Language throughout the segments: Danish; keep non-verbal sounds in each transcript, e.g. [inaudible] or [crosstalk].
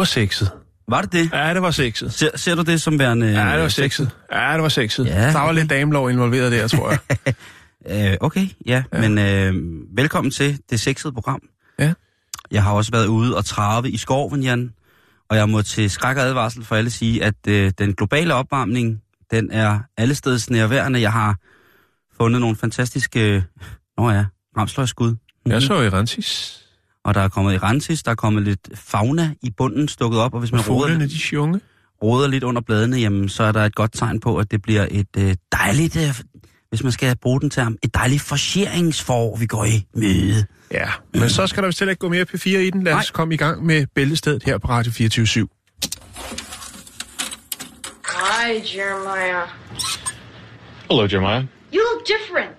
Var sexet. Var det det? Ja, det var sexet. Ser, ser du det som værende... Ja, det var sexet. Ja, det var sexet. Ja, der var lidt damelov involveret der, tror jeg. [laughs] Øh, okay, ja, ja. men øh, velkommen til det sexede program. Ja. Jeg har også været ude og trave i skoven, Jan, og jeg må til skræk og advarsel for alle sige, at øh, den globale opvarmning, den er allesteds nærværende. Jeg har fundet nogle fantastiske, øh, nå ja, ramsløgskud. Jeg så i Rantis. Og der er kommet Irantis, der er kommet lidt fauna i bunden stukket op, og hvis man Og råder, fuglene, de sjunge. råder lidt under bladene, jamen, så er der et godt tegn på, at det bliver et øh, dejligt, øh, hvis man skal bruge den term, et dejligt forsieringsforår, vi går i møde. Ja, men så skal der vist heller ikke gå mere P4 i den. Lad os Nej. komme i gang med Bæltestedet her på Radio 24 Hi, Jeremiah. Hello, Jeremiah. You look different.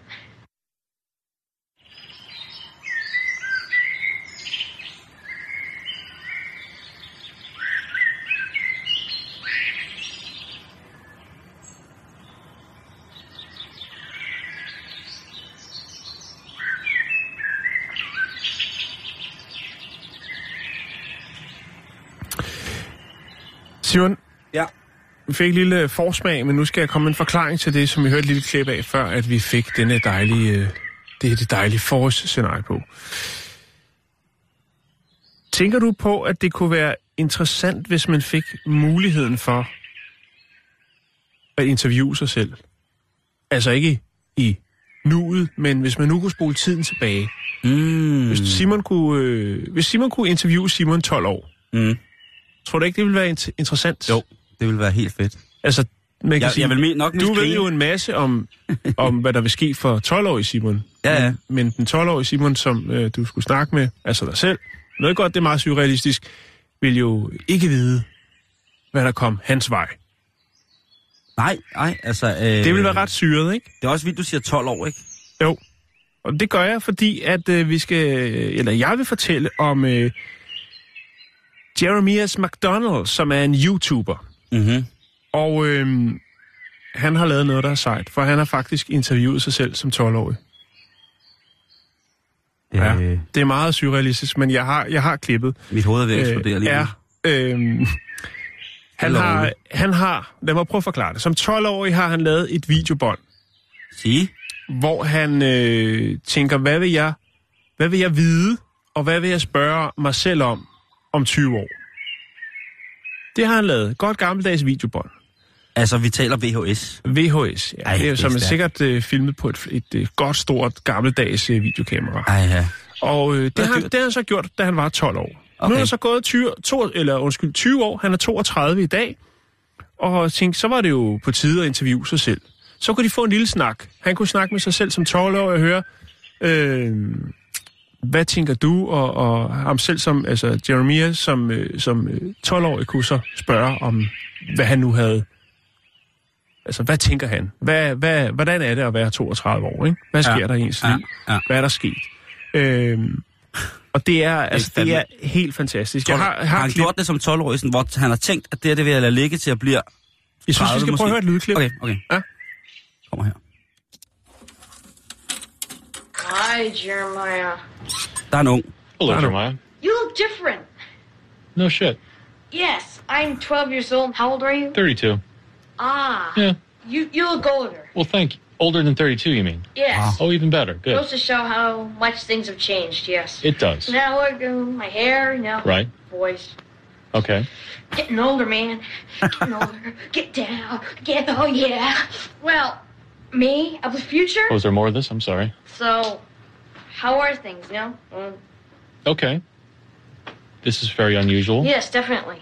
Simon, Ja. vi fik en lille forsmag, men nu skal jeg komme med en forklaring til det, som vi hørte et lille klip af, før at vi fik denne dejlige, øh, det, det dejlige forårsscenarie på. Tænker du på, at det kunne være interessant, hvis man fik muligheden for at interviewe sig selv? Altså ikke i nuet, men hvis man nu kunne spole tiden tilbage. Mm. Hvis Simon kunne, øh, hvis Simon kunne interviewe Simon 12 år, Mm. Tror du ikke, det ville være int- interessant? Jo, det vil være helt fedt. Altså, man kan Jeg, sige, jeg vil nok du ved jo en masse om, om, hvad der vil ske for 12-årige Simon. Ja, ja. Men, men den 12-årige Simon, som øh, du skulle snakke med, altså dig selv, ved godt, det er meget surrealistisk, vil jo ikke vide, hvad der kom hans vej. Nej, nej, altså... Øh, Det vil være ret syret, ikke? Det er også vildt, du siger 12 år, ikke? Jo. Og det gør jeg, fordi at øh, vi skal, eller jeg vil fortælle om øh, Jeremias McDonald, som er en YouTuber. Mhm. Og øh, han har lavet noget, der er sejt, for han har faktisk interviewet sig selv som 12-årig. Ja. Øh, Det er meget surrealistisk, men jeg har, jeg har klippet. mit hoved er ved at eksplodere lige nu. ja, øh, han, har, han har, lad mig prøve at forklare det. Som 12-årig har han lavet et videobånd, Sige? hvor han øh, tænker, hvad vil, jeg, hvad vil jeg vide, og hvad vil jeg spørge mig selv om om 20 år? Det har han lavet. Godt gammeldags videobånd. Altså, vi taler VHS. VHS, ja. Ej, det er som er sikkert øh, filmet på et, et, et godt, stort, gammeldags øh, videokamera. Ej, ja. Og øh, det, har, det har han så gjort, da han var 12 år. Okay. Nu er der så gået 20, to, eller, undskyld, 20 år. Han er 32 i dag. Og tænkte, så var det jo på tide at interviewe sig selv. Så kunne de få en lille snak. Han kunne snakke med sig selv som 12-årig og høre, øh, hvad tænker du? Og, og ham selv som, altså Jeremiah som, øh, som øh, 12-årig kunne så spørge om, hvad han nu havde Altså, hvad tænker han? Hvad, hvad, hvordan er det at være 32 år, ikke? Hvad sker Ja, der i ens ja, liv? ja. Hvad er der sket? Øhm, og det er, altså, det er helt fantastisk. Jeg har, har, har han klip, gjort det som 12-årig, sådan, hvor han har tænkt, at det her, det vil jeg lade ligge til at blive... jeg synes, vi 30 skal prøve at måske? høre et lydklip. Okay, okay. Ja. Kommer her. Hi, Jeremiah. Der er en ung. Hello, Hello. Jeremiah. You look different. No shit. Yes, I'm 12 years old. How old are you? 32. Ah, Yeah. you you look older. Well, thank you. Older than 32, you mean? Yes. Oh, even better. Good. Goes to show how much things have changed. Yes. It does. Now look, my hair. Now Right. voice. Okay. Getting older, man. Getting [laughs] older. Get down. Get. Oh yeah. Well, me of the future. Was there more of this? I'm sorry. So, how are things? You know. Um, Okay. This is very unusual. Yes, definitely.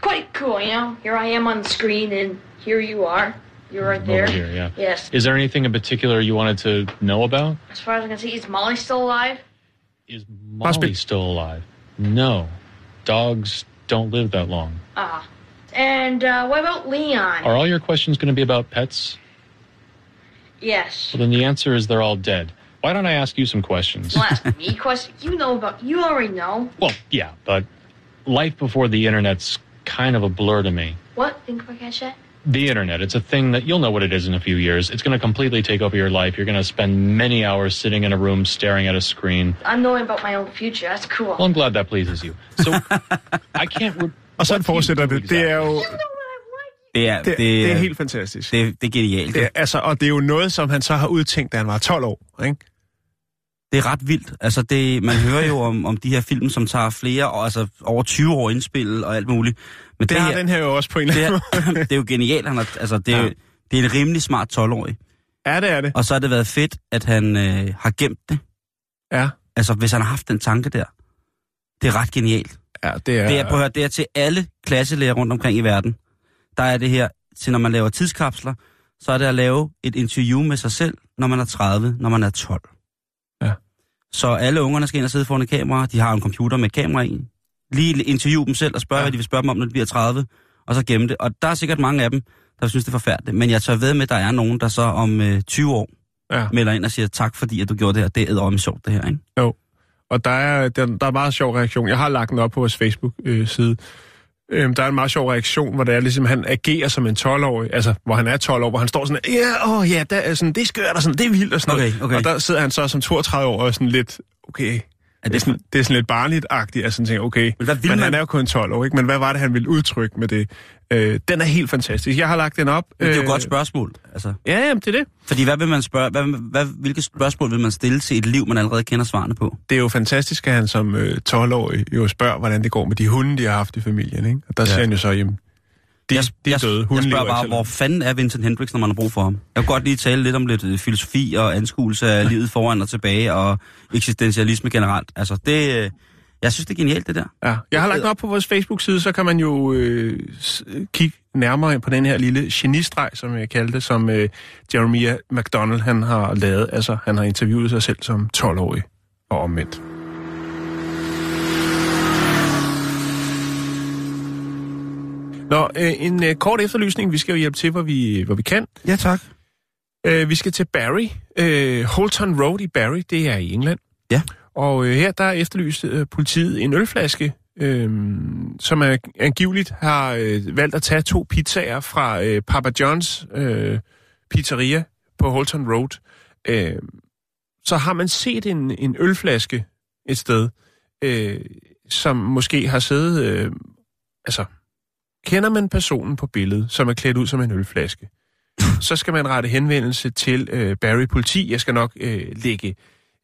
Quite cool, you know. Here I am on the screen, and here you are. You're right there. Over here, yeah. Yes. Is there anything in particular you wanted to know about? As far as I can see, is Molly still alive? Is Must be- Molly still alive? No. Dogs don't live that long. Ah. And uh, what about Leon? Are all your questions going to be about pets? Yes. Well, then the answer is they're all dead. Why don't I ask you some questions? Don't ask me questions. You know about. You already know. Well, yeah, but life before the internet's kind of a blur to me. What? Think if I catch that? The internet, it's a thing that you'll know what it is in a few years. It's going to completely take over your life. You're going to spend many hours sitting in a room staring at a screen. I'm knowing about my own future. That's cool. Well, I'm glad that pleases you. So [laughs] I can't. Re- Og sådan what do you fortsætter do det. Det er jo Det er, det, det er helt fantastisk. det, det er genialt. Det er, altså, og det er jo noget, som han så har udtænkt, da han var 12 år. Ikke? Det er ret vildt. Altså, det, man [laughs] hører jo om, om de her film, som tager flere, år, altså over 20 år indspillet og alt muligt. Men Det, det har her, den her jo også på en eller det, anden [laughs] måde. det er jo genialt. Han har, altså, det, er, Ja. det er en rimelig smart 12-årig. Ja, det er det. Og så har det været fedt, at han øh, har gemt det. Ja, Altså, hvis han har haft den tanke der. Det er ret genialt. ja det er... Det er, at høre, det er til alle klasselærer rundt omkring i verden. Der er det her, til når man laver tidskapsler, så er det at lave et interview med sig selv, når man er 30, når man er 12. Ja. Så alle ungerne skal ind og sidde foran et kamera. De har en computer med et kamera i. Lige interview dem selv og spørge, Ja. hvad de vil spørge dem om, når de bliver 30. Og så gemme det. Og der er sikkert mange af dem, der synes, det er forfærdeligt. Men jeg tør ved med, at der er nogen, der så om øh, 20 år Ja. melder ind og siger, tak fordi, at du gjorde det her. Det er edderømme sjovt, det her, ikke? Og der er, der, der er meget sjov reaktion. Jeg har lagt den op på vores Facebook-side. Øhm, der er en meget sjov reaktion, hvor det er ligesom, han agerer som en 12-årig, altså hvor han er 12 år, hvor han står sådan, ja, yeah, åh oh, ja, der er sådan, det er skørt og sådan, det er vildt og sådan Okay, noget. okay. Og der sidder han så som 32 år og sådan lidt, okay, Er det er sådan, det er sådan lidt barnligt-agtigt, altså sådan tænker, okay, Men hvad men man- han er jo kun 12 år, ikke? Men hvad var det, han ville udtrykke med det? Øh, den er helt fantastisk. Jeg har lagt den op. Men det er jo øh, et godt spørgsmål. Altså, Ja, jamen, det er det. fordi hvad vil man spørge, hvad, hvad, hvilke spørgsmål vil man stille til et liv, man allerede kender svarene på? Det er jo fantastisk, at han som øh, 12-årig jo spørger, hvordan det går med de hunde, de har haft i familien, ikke? Og der ja. siger han jo så, jamen, de, jeg, de er jeg, døde. jeg Hunden spørger bare, hvor fanden er Vincent Hendricks, når man har brug for ham? Jeg kunne godt lige tale lidt om lidt øh, filosofi og anskuelse af [laughs] livet foran og tilbage, og eksistentialisme generelt. Altså, det, øh, jeg synes, det er genialt, det der. Ja, jeg har lagt op på vores Facebook-side, så kan man jo øh, s- kigge nærmere ind på den her lille genistreg, som jeg kaldte det, som øh, Jeremiah McDonald han har lavet. Altså, han har interviewet sig selv som 12-årig og omvendt. Nå, øh, en øh, kort efterlysning. Vi skal jo hjælpe til, hvor vi, hvor vi kan. Ja, tak. Øh, vi skal til Barry. Øh, Holton Road i Barry, det er i England. Ja. Og øh, her der er efterlyst øh, politiet en ølflaske, øh, som er, angiveligt har øh, valgt at tage to pizzaer fra øh, Papa John's øh, pizzeria på Holton Road. Øh, så har man set en, en ølflaske et sted, øh, som måske har siddet... Øh, altså, kender man personen på billedet, som er klædt ud som en ølflaske, så skal man rette henvendelse til øh, Barry Politi. Jeg skal nok øh, lægge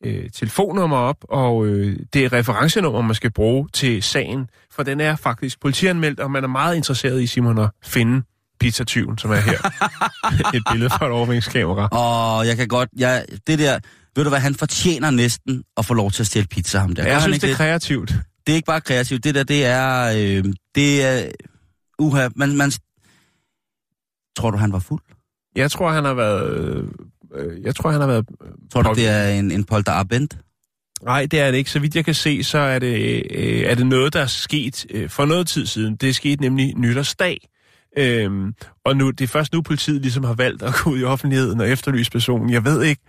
øh, telefonnummer op, og øh, det er referencenummer, man skal bruge til sagen, for den er faktisk politianmeldt, og man er meget interesseret i, Simon, at finde pizzatyven, som er her. [laughs] Et billede fra et overvågningskamera. Og jeg kan godt, jeg, det der, ved du hvad, han fortjener næsten at få lov til at stjæle pizza, ham der. Gør Jeg synes, det er kreativt. det er ikke bare kreativt, det der, det er, øh, det er, uha, man, man, tror du, han var fuld? Jeg tror, han har været... Øh, jeg tror, han har været... Tror du, det er en, en polter abend? Nej, det er det ikke. Så vidt jeg kan se, så er det, øh, er det noget, der er sket øh, for noget tid siden. Det er sket nemlig nytårsdag. Øhm, og nu, det er først nu, politiet ligesom har valgt at gå ud i offentligheden og efterlyse personen. Jeg ved ikke,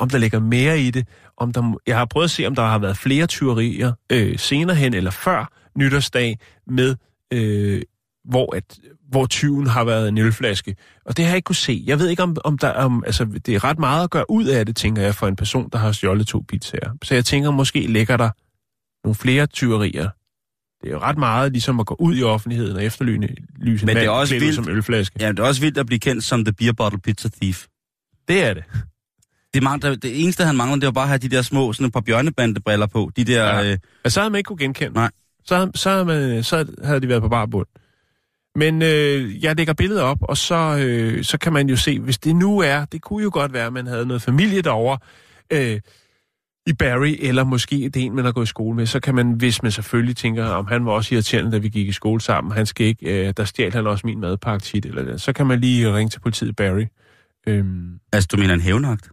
om der ligger mere i det. Om der, jeg har prøvet at se, om der har været flere tyverier øh, senere hen eller før nytårsdag med, øh, hvor, at, hvor tyven har været en ølflaske. Og det har jeg ikke kunne se. Jeg ved ikke, om, om der om, altså, det er ret meget at gøre ud af det, tænker jeg, for en person, der har stjålet to pizzaer. Så jeg tænker, måske ligger der nogle flere tyverier. Det er jo ret meget ligesom at gå ud i offentligheden og efterlyse lyse Men det er også vildt. som ølflaske. Ja, det er også vildt at blive kendt som The Beer Bottle Pizza Thief. Det er det. Det, mangler, det eneste, han mangler, det var bare at have de der små, sådan et par bjørnebandebriller på. De der, Ja. øh, Og så havde man ikke kunne genkende. Nej. Så, så, havde man, så havde de været på bar bund. Men øh, jeg lægger billedet op, og så, øh, så kan man jo se, hvis det nu er, det kunne jo godt være, at man havde noget familie derovre, øh, i Barry, eller måske det en, man har gået i skole med, så kan man, hvis man selvfølgelig tænker, om han var også irriterende, da vi gik i skole sammen, han skal ikke, øh, der stjal han også min madpakke tit, eller det, så kan man lige ringe til politiet i Barry. Øhm, Altså, du mener en hævnagt?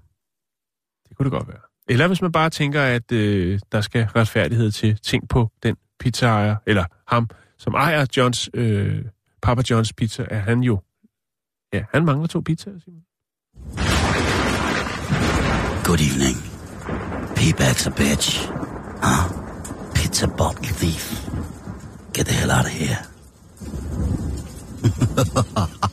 det kunne det godt være. Eller hvis man bare tænker, at øh, der skal retfærdighed til ting på den pizzaejer, eller ham, som ejer Johns, øh, Papa Johns pizza, er han jo, ja, han mangler to pizzaer, Simon. Good evening. Payback's a bitch. Huh? Pizza bottle thief. Get the hell out of here. [laughs]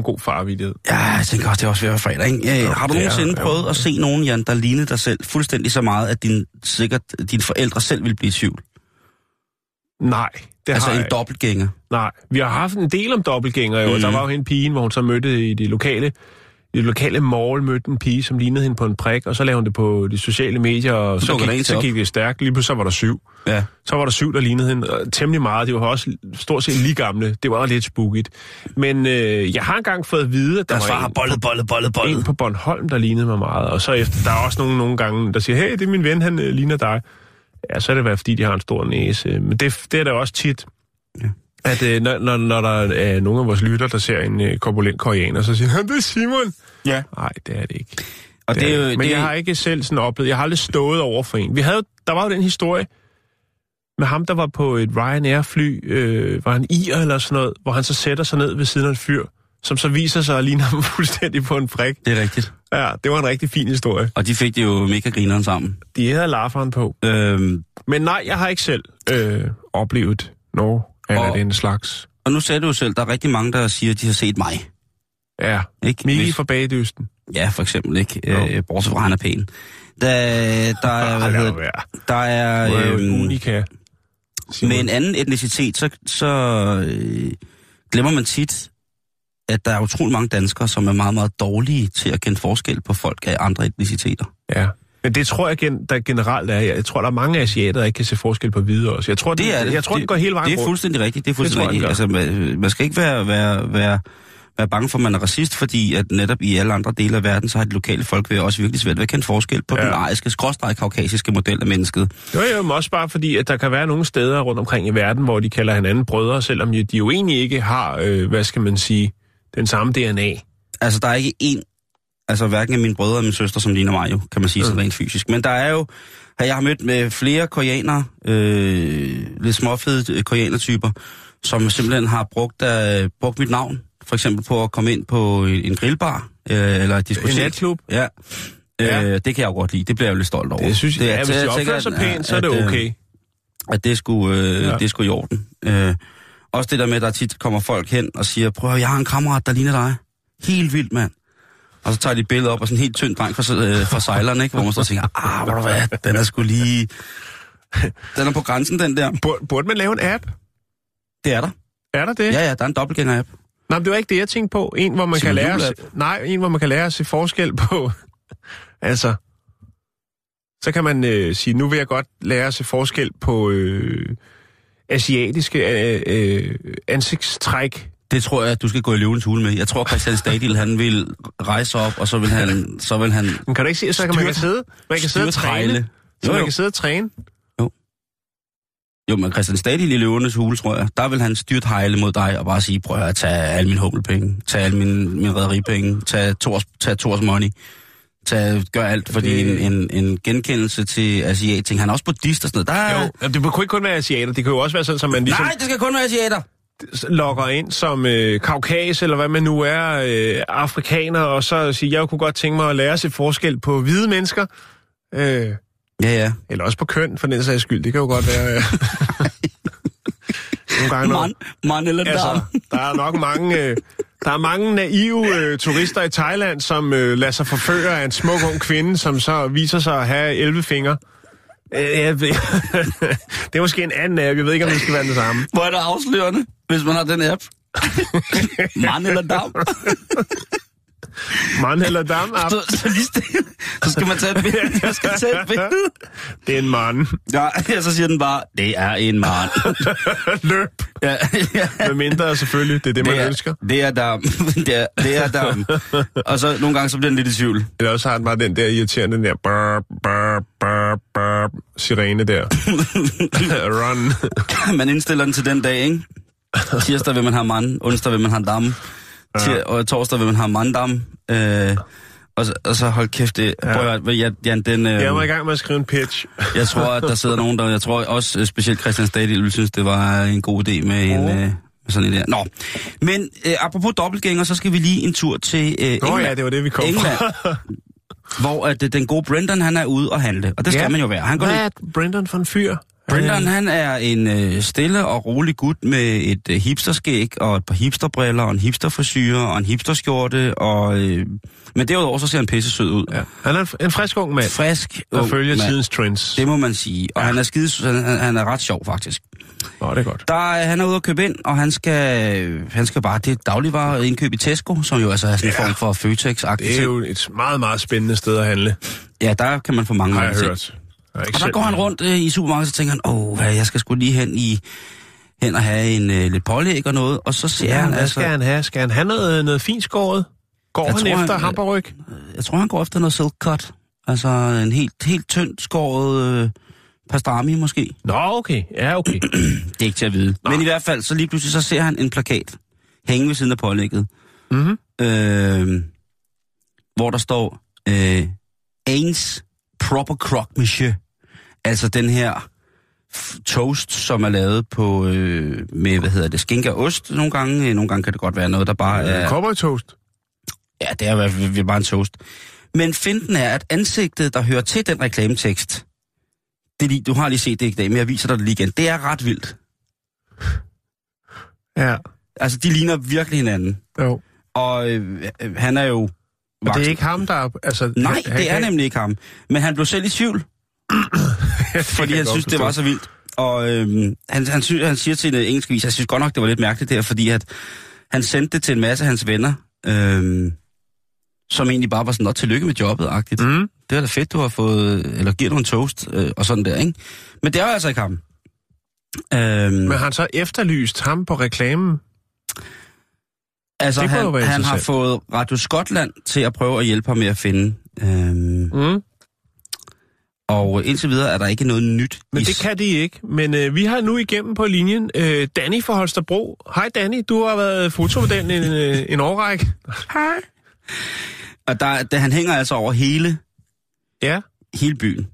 en god farvidighed. Ja, jeg tænker også, det er også ved at være fredag, ikke? Øh, har du er- nogensinde ja. prøvet at se nogen, Jan, der lignede dig selv fuldstændig så meget, at din, sikkert dine forældre selv ville blive i tvivl? Nej, det altså har en jeg dobbeltgænger. Nej, vi har haft en del om dobbeltgænger jo. Mm. Der var jo en pige, hvor hun så mødte i det lokale det lokale mall mødte en pige, som lignede hende på en prik, og så lavede hun det på de sociale medier, og Så der gik, så gik det stærkt. Lige pludselig så var der syv. Ja. Så var der syv, der lignede hende og temmelig meget. De var også stort set lige gamle. Det var lidt spookigt. Men øh, jeg har engang fået at vide, at der far var en, bollet, bollet, bollet, bollet. en på Bornholm, der lignede mig meget. Og så efter, der er også nogen nogle gange, der siger, hey, det er min ven, han øh, ligner dig. Ja, så er det været, fordi de har en stor næse. Men det, det er der også tit. Ja. At øh, når, når, når der er nogle af vores lytter, der ser en øh, korpulent koreaner, så siger han, det er Simon. Ja. Nej, det er det ikke. Og det, er jo... Men det, jeg har ikke selv sådan oplevet, jeg har aldrig stået over for en. Vi havde, der var jo den historie med ham, der var på et Ryanair-fly, øh, var han i eller sådan noget, hvor han så sætter sig ned ved siden af en fyr, som så viser sig at ligne ham [laughs] fuldstændig på en prik. det er rigtigt. Ja, det var en rigtig fin historie. Og de fik det jo mega grineren sammen. De havde larferen på. Øhm, Men nej, jeg har ikke selv øh, oplevet noget af Og- den slags. og nu sagde du jo selv, der er rigtig mange, der siger, at de har set mig. Ja, Ikke? Miki Hvis- fra Bagedysten. Ja, for eksempel, ikke? Jo. Øh, bortset fra, han er pæn. Der, [laughs] der er, hvad hedder, der er... Øhm, unika. Med en anden etnicitet, så, så øh, glemmer man tit, at der er utrolig mange danskere, som er meget, meget dårlige til at kende forskel på folk af andre etniciteter. Ja. Men det tror jeg gen, der generelt er. Jeg tror, der er mange asiater, der ikke kan se forskel på hvide også. Jeg tror, Det er det. Jeg tror, det, Det- går hele vejen Det er rundt. fuldstændig rigtigt. Det er fuldstændig jeg, rigtigt. den Altså, man, man skal ikke være, være, være, være bange for, at man er racist, fordi at netop i alle andre dele af verden, så har de lokale folk ved også virkelig svært ved at kende forskel på Ja. den ariske, skråstreg kaukasiske model af mennesket. Jo, jo, men også bare fordi, at der kan være nogle steder rundt omkring i verden, hvor de kalder hinanden brødre, selvom de jo egentlig ikke har, øh, hvad skal man sige, den samme DNA. Altså, der er ikke én, altså hverken af mine brødre eller min søster, som ligner mig jo, kan man sige sådan Mm. rent fysisk. Men der er jo, jeg har mødt med flere koreanere, øh, lidt småfede øh, koreanertyper, som simpelthen har brugt, øh, brugt mit navn, for eksempel på at komme ind på en en grillbar, øh, eller et En diskotek. natklub, Ja. Ja. Øh, det kan jeg jo godt lide. Det bliver jeg jo lidt stolt over. det synes jeg, er- ja, hvis jeg opfører sig at- pænt, så er det at, øh, okay. At det skulle, øh, Ja. det skulle i orden. Øh, også det der med, at der tit kommer folk hen og siger, prøv at jeg har en kammerat, der ligner dig. Helt vildt, mand. Og så tager de billeder op af sådan en helt tynd dreng fra, øh, fra sejleren, ikke? hvor man så tænker, ah, hvor du hvad, den er sgu lige... Den er på grænsen, den der. Burde, burde man lave en app? Det er der. Er der det? Ja, ja, der er en dobbeltgænger-app. Nej, men det var ikke det, jeg tænkte på. En, hvor man Simon kan lære... At, se- nej, en, hvor man kan lære at se forskel på... [laughs] altså... Så kan man øh, sige, nu vil jeg godt lære at se forskel på øh, asiatiske øh, øh, ansigtstræk. Det tror jeg, at du skal gå i løvens hule med. Jeg tror, Christian Stadil, han vil rejse op, og så vil han... Så vil han Men kan du ikke se, så kan man kan sidde, man kan sidde og træne. Så Jo, man jo. kan sidde og træne. Jo, men Christian Stadil i løvernes hule, tror jeg, der vil han styrt hejle mod dig og bare sige, prøv at tage alle mine hummelpenge, tage alle mine, mine rædderipenge, tage Tors, tage Tors money, tage, gør alt, fordi Det- en, en, en genkendelse til asiating, han er også buddhist og sådan noget. Der, er- Jo, det kunne ikke kun være asiater. Det kan jo også være sådan, at man ligesom Nej, det skal kun være asiater. Logger ind som øh, kaukas, eller hvad man nu er, øh, afrikaner, og så siger, jeg kunne godt tænke mig at lære sig forskel på hvide mennesker. Øh, Ja, ja. eller også på køn, for den sags skyld. Det kan jo godt være... Øh, [laughs] nogle gange, Man, man eller altså, altså, der er nok mange... Øh, der er mange naive øh, turister i Thailand, som øh, lader sig forføre af en smuk ung kvinde, som så viser sig at have 11 fingre. Øh, [laughs] det er måske en anden app. Jeg ved ikke, om det skal være den samme. Hvor er det afslørende, hvis man har den app? [laughs] Mand eller dam? [laughs] Mand eller dam? [laughs] Ah, Så, så lige stille. Så skal man tage et billede. [laughs] Jeg skal tage et billede. Det er en mand. Ja, og så siger den bare, det er en mand. [laughs] Løb. Ja, ja. Med mindre selvfølgelig, det er det, man Det er, ønsker. det er dam. Det er, det er dam. Og så nogle gange så bliver den lidt i tvivl. Eller også har den bare den der irriterende den der burp, burp, burp, burp, sirene der. Run. Man indstiller den til den dag, ikke? Tirsdag vil man have mand, onsdag vil man have dam, tir- og torsdag vil man have manddam. Øh, og, så, og så hold kæft, det, ja. prøv at, høre, Jan, den, øh, Jeg var i gang med at skrive en pitch. [laughs] jeg tror, at der sidder nogen, der, jeg tror også øh, specielt Christian Stadil synes, det var en god idé med en, øh, sådan en der. Nå, men øh, apropos dobbeltgænger, så skal vi lige en tur til øh, Nå England, ja, det var det, vi kom England hvor at, øh, den gode Brendan, han er ude og handle, og det skal Ja. man jo være. Han går Hvad ned, er Brendan for en fyr? Brendan, han er en øh, stille og rolig gut med et øh, hipsterskæg og et par hipsterbriller og en hipsterfrisyre og en hipsterskjorte. Og, øh, men derudover så ser han pisse sød ud. Ja. Han er en, frisk ung mand, Frisk ung følger mand. tidens trends. Det må man sige. Og ja. han er skide, han, han er ret sjov faktisk. Nå, det er godt. Der, er- han er ude at købe ind, og han skal, han skal bare, det er dagligvarer indkøb i Tesco, som jo altså er sådan en Ja. form for Føtex-agtig Det er jo et meget, meget spændende sted at handle, Ja, der kan man få mange har jeg hørt. Og der går han rundt øh, i supermarkedet, og tænker han, åh, hvad, jeg skal sgu lige hen i hen og have en øh, lidt pålæg og noget, og så ser Ja, han altså, skal han have? Skal han have noget, noget fint skåret? Går Jeg han tror, efter hamperryg? jeg tror, han går efter noget silk cut. Altså en helt, helt tyndt skåret øh, pastrami måske. Nå, okay. Ja, okay. [clears throat] Det er ikke til at vide. Men i hvert fald, så lige pludselig, så ser han en plakat hænge ved siden af pålægget. Mhm. Øh, hvor der står, øh, Ains Proper Croque Monsieur. Altså den her toast, som er lavet på, øh, med, hvad hedder det, skinke og ost nogle gange. Øh, Nogle gange kan det godt være noget, der bare er... Cowboy toast. Ja, det er i hvert fald bare en toast. Men finten er, at ansigtet, der hører til den reklametekst, det er lige, du har lige set det i dag, men jeg viser dig det lige igen. Det er ret vildt. Ja. Altså, de ligner virkelig hinanden. Jo. Og øh, øh, han er jo... Og det er ikke ham, der er... Altså, Nej, han, det er nemlig ikke ham. Men han blev selv i tvivl, [coughs] fordi han synes, det var så vildt. Og øhm, han, han, sy, han siger til en engelsk vis, jeg synes godt nok, det var lidt mærkeligt der, fordi at han sendte det til en masse af hans venner, øhm, som egentlig bare var sådan, nå, tillykke med jobbet-agtigt. Mm. Det er da fedt, du har fået, eller giver du en toast, øh, og sådan der, ikke? Men det er jo altså ikke ham. Øhm, Men har han så efterlyst ham på reklamen? Altså, det han, han har fået Radio Skotland til at prøve at hjælpe ham med at finde. Øhm, Mm. og indtil videre er der ikke noget nyt. Men det kan de ikke. Men øh, vi har nu igennem på linjen øh, Danny fra Holstebro. Hej Danny, du har været fotomodel en, øh, [laughs] en årrække. Hej. Og der, der, han hænger altså over hele, Ja. hele byen.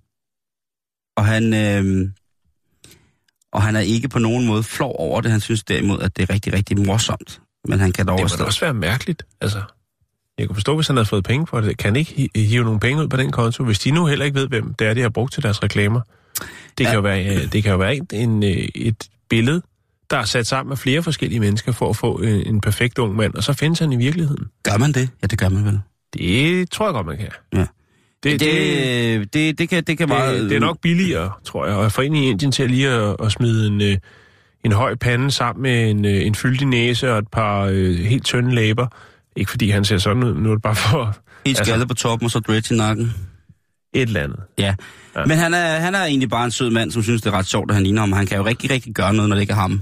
Og han, øh, og han er ikke på nogen måde flov over det. Han synes derimod, at det er rigtig, rigtig morsomt. Men han kan dog Det må også... være mærkeligt. Altså, jeg kunne forstå, hvis han havde fået penge for det. Kan han ikke hi- hive nogle penge ud på den konto, hvis de nu heller ikke ved, hvem det er, de har brugt til deres reklamer? Det, Ja. kan, jo være, øh, det kan jo være en, en, øh, et billede, der er sat sammen med flere forskellige mennesker for at få en, en perfekt ung mand, og så findes han i virkeligheden. Gør man det? Ja, det gør man vel. Det tror jeg godt, man kan. Ja. Det, Det, det, det, det, kan, det kan meget... det, det er nok billigere, tror jeg, at få ind i Indien til lige at, at smide en, øh, en høj pande sammen med en, øh, en fyldig næse og et par øh, helt tynde læber. Ikke fordi han ser sådan ud, nu er det bare for Helt altså- skaldet på toppen, og så dreads i nakken. et eller andet. Ja. Ja. Men han er, han er egentlig bare en sød mand, som synes, det er ret sjovt, at han ligner ham. Han kan jo rigtig, rigtig gøre noget, når det ikke er ham.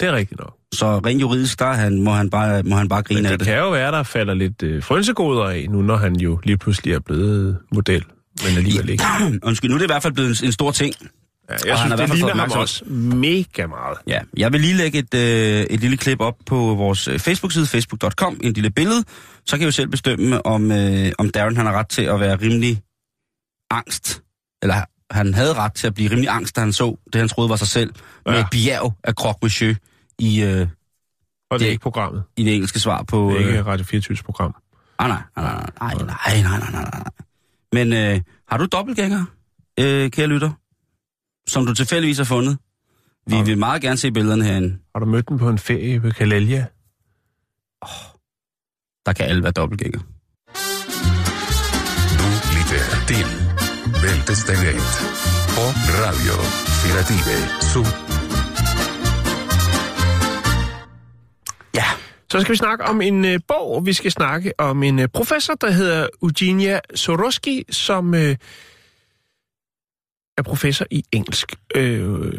Det er rigtigt nok. Så rent juridisk, der er han, må, han bare, må han bare grine Men af det det. kan jo være, der falder lidt øh, frynsegoder af, nu når han jo lige pludselig er blevet model. Men alligevel ikke. [clears throat] Undskyld, nu er det i hvert fald blevet en, en stor ting. Ja, Og jeg han har synes, hvert det ligner ham også mega meget. Ja, jeg vil lige lægge et, øh, et lille klip op på vores øh, Facebook-side, facebook.com, en lille billede. Så kan I jo selv bestemme, om, øh, om Darren han har ret til at være rimelig angst. Eller han havde ret til at blive rimelig angst, da han så det, han troede var sig selv. Ja. Med et bjerg af croque monsieur i, øh, Og det er ikke programmet. i det engelske svar på... Det er Øh, ikke Radio 24 program. ah, nej, nej, nej, nej, nej, nej, nej, nej, nej, nej. Men øh, har du dobbeltgænger, øh, kære lytter? Som du tilfældigvis har fundet? Vi Ja. vil meget gerne se billederne herinde. Har du mødt den på en ferie ved Kalalia? Der kan alle være dobbeltgænger. Du lytter til Bæltestedet på Radio Firative Syd. Så skal vi snakke om en øh, bog. Vi skal snakke om en øh, professor, der hedder Eugenia Soroski, som øh, er professor i engelsk. Øh,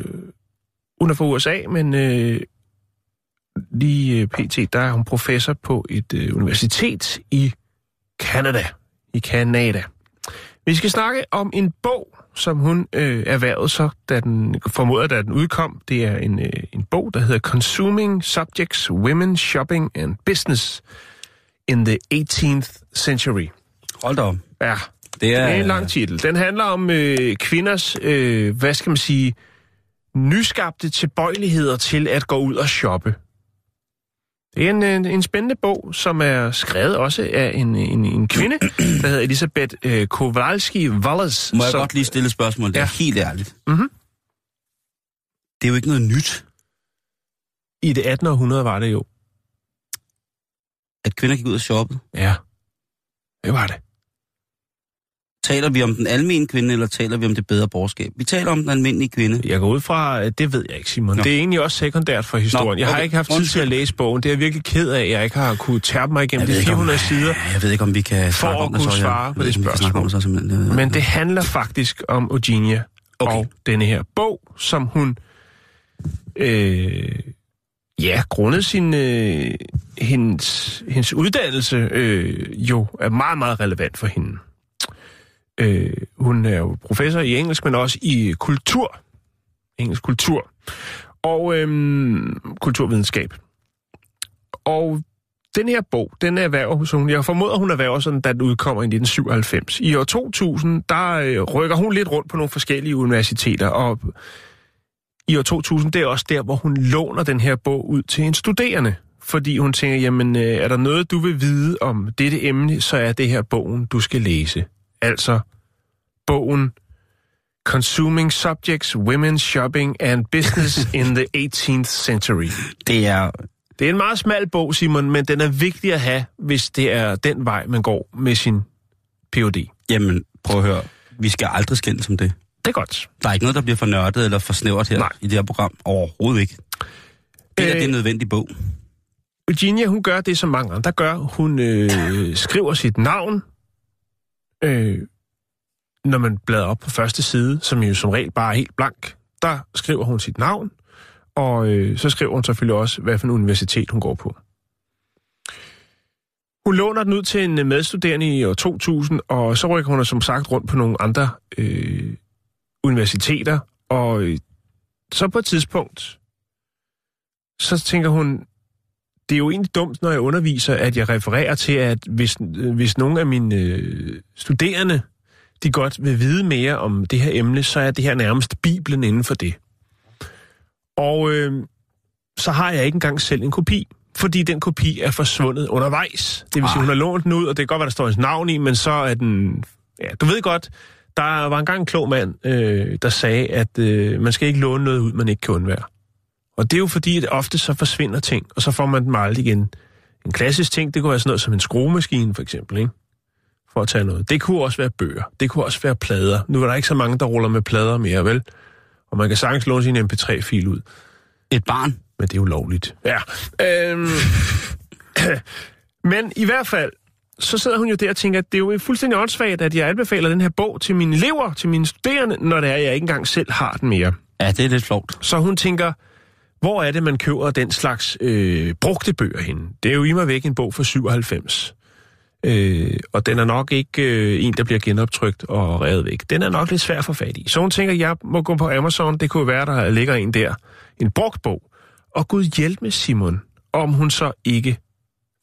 hun er fra USA, men øh, lige øh, pt. der er hun professor på et øh, universitet i Canada. I Canada. Vi skal snakke om en bog, som hun øh, erhvervede sig, da den formoder, da den udkom. Det er en, øh, en bog, der hedder Consuming Subjects, Women, Shopping and Business in the 18th Century. Hold da op. Ja, Det er, det er en lang titel. Den handler om øh, kvinders, øh, hvad skal man sige, nyskabte tilbøjeligheder til at gå ud og shoppe. Det er en, en, en spændende bog, som er skrevet også af en, en, en kvinde, [clears throat] der hedder Elisabeth øh, Kowalski-Wallace. Må jeg som, godt lige stille et spørgsmål? Det er Ja. helt ærligt. Mhm. Det er jo ikke noget nyt, I det 18. århundrede var det jo. at kvinder gik ud og shoppede. Ja, det var det. Taler vi om den almindelige kvinde, eller taler vi om det bedre borgerskab? Vi taler om den almindelige kvinde. Jeg går ud fra, at det ved jeg ikke, Simon. Nå. Det er egentlig også sekundært for historien. Nå, Jeg har okay. ikke haft tid til at læse bogen. Det er jeg virkelig ked af, at jeg ikke har kunne tærpe mig igennem de ikke, om, 400 sider. jeg ved ikke, om vi kan For at om kunne så. jeg svare på det ikke, om så. Det- Men det handler faktisk om Eugenia okay. Okay. og denne her bog, som hun, øh, ja, grundet sin, øh, hendes, hendes uddannelse, øh, jo er meget, meget relevant for hende. Øh, hun er jo professor i engelsk, men også i kultur. Engelsk kultur. Og øh, kulturvidenskab. Og den her bog, den erhverver så hun, jeg formoder, hun erhverver sådan, da den udkommer i 1997. I år 2000, der øh, rykker hun lidt rundt på nogle forskellige universiteter, og i år 2000, det er også der, hvor hun låner den her bog ud til en studerende. Fordi hun tænker, jamen, øh, er der noget, du vil vide om dette emne, så er det her bogen, du skal læse. Altså, bogen Consuming Subjects, Women, Shopping and Business [laughs] in the 18th Century. Det er... Det er en meget smal bog, Simon, men den er vigtig at have, hvis det er den vej, man går med sin Ph.D. Jamen, prøv at høre. Vi skal aldrig skændes om det. Det er godt. Der er ikke noget, der bliver for nørdet eller for snævert her Nej. i det her program. Overhovedet ikke. Det her, Øh, det er en nødvendig bog. Eugenia, hun gør det, som mange andre gør. Hun øh, skriver sit navn, øh, når man bladrer op på første side, som jo som regel bare er helt blank. Der skriver hun sit navn, og øh, så skriver hun selvfølgelig også, hvad for en universitet hun går på. Hun låner den ud til en medstuderende i år 2000, og så rykker hun som sagt rundt på nogle andre øh, universiteter, og øh, så på et tidspunkt, så tænker hun, det er jo egentlig dumt, når jeg underviser, at jeg refererer til, at hvis, øh, hvis nogle af mine øh, studerende, de godt vil vide mere om det her emne, så er det her nærmest Bibelen inden for det. Og øh, så har jeg ikke engang selv en kopi, fordi den kopi er forsvundet undervejs. Det vil sige, hun har lånt den ud, og det kan godt være, der står hendes navn i, men så er den... Ja, du ved godt, der var engang en klog mand, øh, der sagde, at øh, man skal ikke låne noget ud, man ikke kan undvære. Og det er jo fordi, at ofte så forsvinder ting, og så får man dem aldrig igen. En klassisk ting, det kunne være sådan noget som en skruemaskine, for eksempel, ikke? For at tage noget. Det kunne også være bøger. Det kunne også være plader. Nu er der ikke så mange, der ruller med plader mere, vel? Og man kan sagtens låne sin MP3-fil ud. Et barn. Men det er ulovligt. Ja. Øhm, men i hvert fald, så sidder hun jo der og tænker, at det er jo fuldstændig åndssvagt, at jeg anbefaler den her bog til mine elever, til mine studerende, når det er, at jeg ikke engang selv har den mere. Ja, det er lidt flovt. Så hun tænker, hvor er det, man køber den slags øh, brugte bøger henne? Det er jo i mig væk en bog fra 97. Øh, og den er nok ikke øh, en, der bliver genoptrykt og revet væk. Den er nok lidt svær at få fat i. Så hun tænker, jeg må gå på Amazon. Det kunne være, der ligger en der. En brugt bog. Og Gud hjælp med Simon, om hun så ikke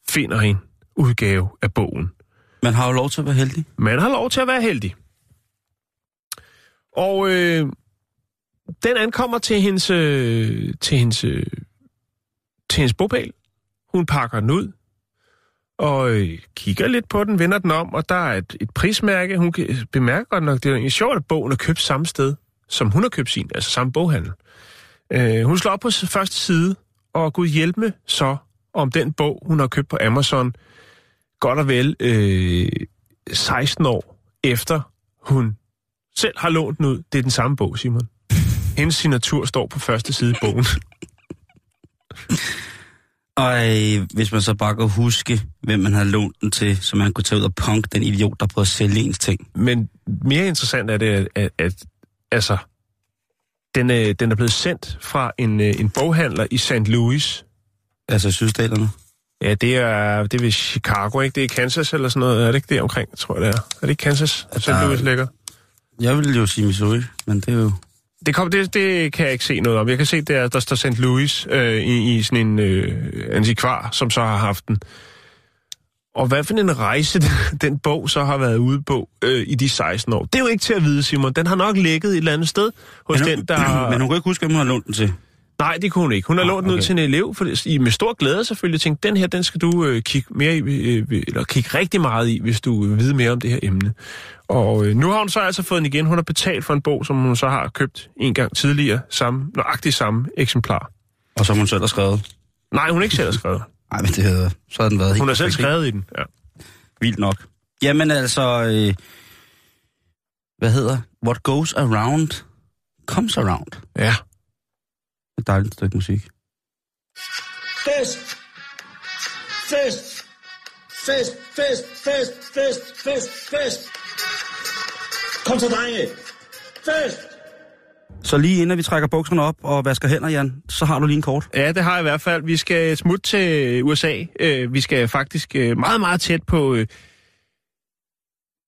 finder en udgave af bogen. Man har jo lov til at være heldig. Man har lov til at være heldig. Og øh, den ankommer til hendes, øh, til hendes, øh, til hendes bopæl. Hun pakker den ud og øh, kigger lidt på den, vender den om, og der er et, et prismærke. Hun øh, bemærker godt nok, det er egentlig sjovt, at bogen er købt samme sted, som hun har købt sin, altså samme boghandel. Øh, hun slår op på første side, og Gud hjælp med så om den bog, hun har købt på Amazon, godt og vel øh, 16 år efter hun selv har lånt den ud. Det er den samme bog, Simon. Hendes signatur står på første side i bogen. Og øh, hvis man så bare kan huske, hvem man havde lånt den til, så man kunne tage ud og punk den idiot, der prøvede at sælge ens ting. Men mere interessant er det, at, at, at altså, den, er, den er blevet sendt fra en, øh, en boghandler i St. Louis. Altså sydstaterne. Ja, det er, det er ved Chicago, ikke? Det er Kansas eller sådan noget. Er det ikke det omkring, tror jeg, det er? Er det ikke Kansas, St. der- Louis ligger? Jeg ville jo sige Missouri, men det er jo... Det, kom, det, det kan jeg ikke se noget om. Jeg kan se, der, der står St. Louis øh, i, i sådan en øh, antikvar, som så har haft den. Og hvad for en rejse [laughs] den, bog så har været ude på øh, i de 16 år. Det er jo ikke til at vide, Simon. Den har nok ligget et eller andet sted hos Men den, der... [clears throat] men hun kunne ikke huske, hvem hun havde lånt den til. Nej, det kunne hun ikke. Hun har Ah, lånt den ud okay. til en elev, for, i, med stor glæde selvfølgelig, tænkte, den her, den skal du øh, kigge mere i, øh, eller kigge rigtig meget i, hvis du vil vide mere om det her emne. Og øh, nu har hun så altså fået den igen. Hun har betalt for en bog, som hun så har købt en gang tidligere, samme, nøjagtigt samme eksemplar. Og som hun selv har skrevet. Nej, hun har ikke selv skrevet. [laughs] Nej, men det havde, så havde den været Hun har selv skrevet i den, ja. Vildt nok. Jamen altså, øh, hvad hedder? What goes around, comes around. Ja. Et dejligt stykke musik. Fest! Fest! Fest, fest, fest, fest, fest, fest! Kom så, drenge! Fest! Så lige inden vi trækker bukserne op og vasker hænder, Jan, så har du lige en kort. Ja, det har jeg i hvert fald. Vi skal smutte til USA. Øh, vi skal faktisk øh, meget, meget tæt på, øh,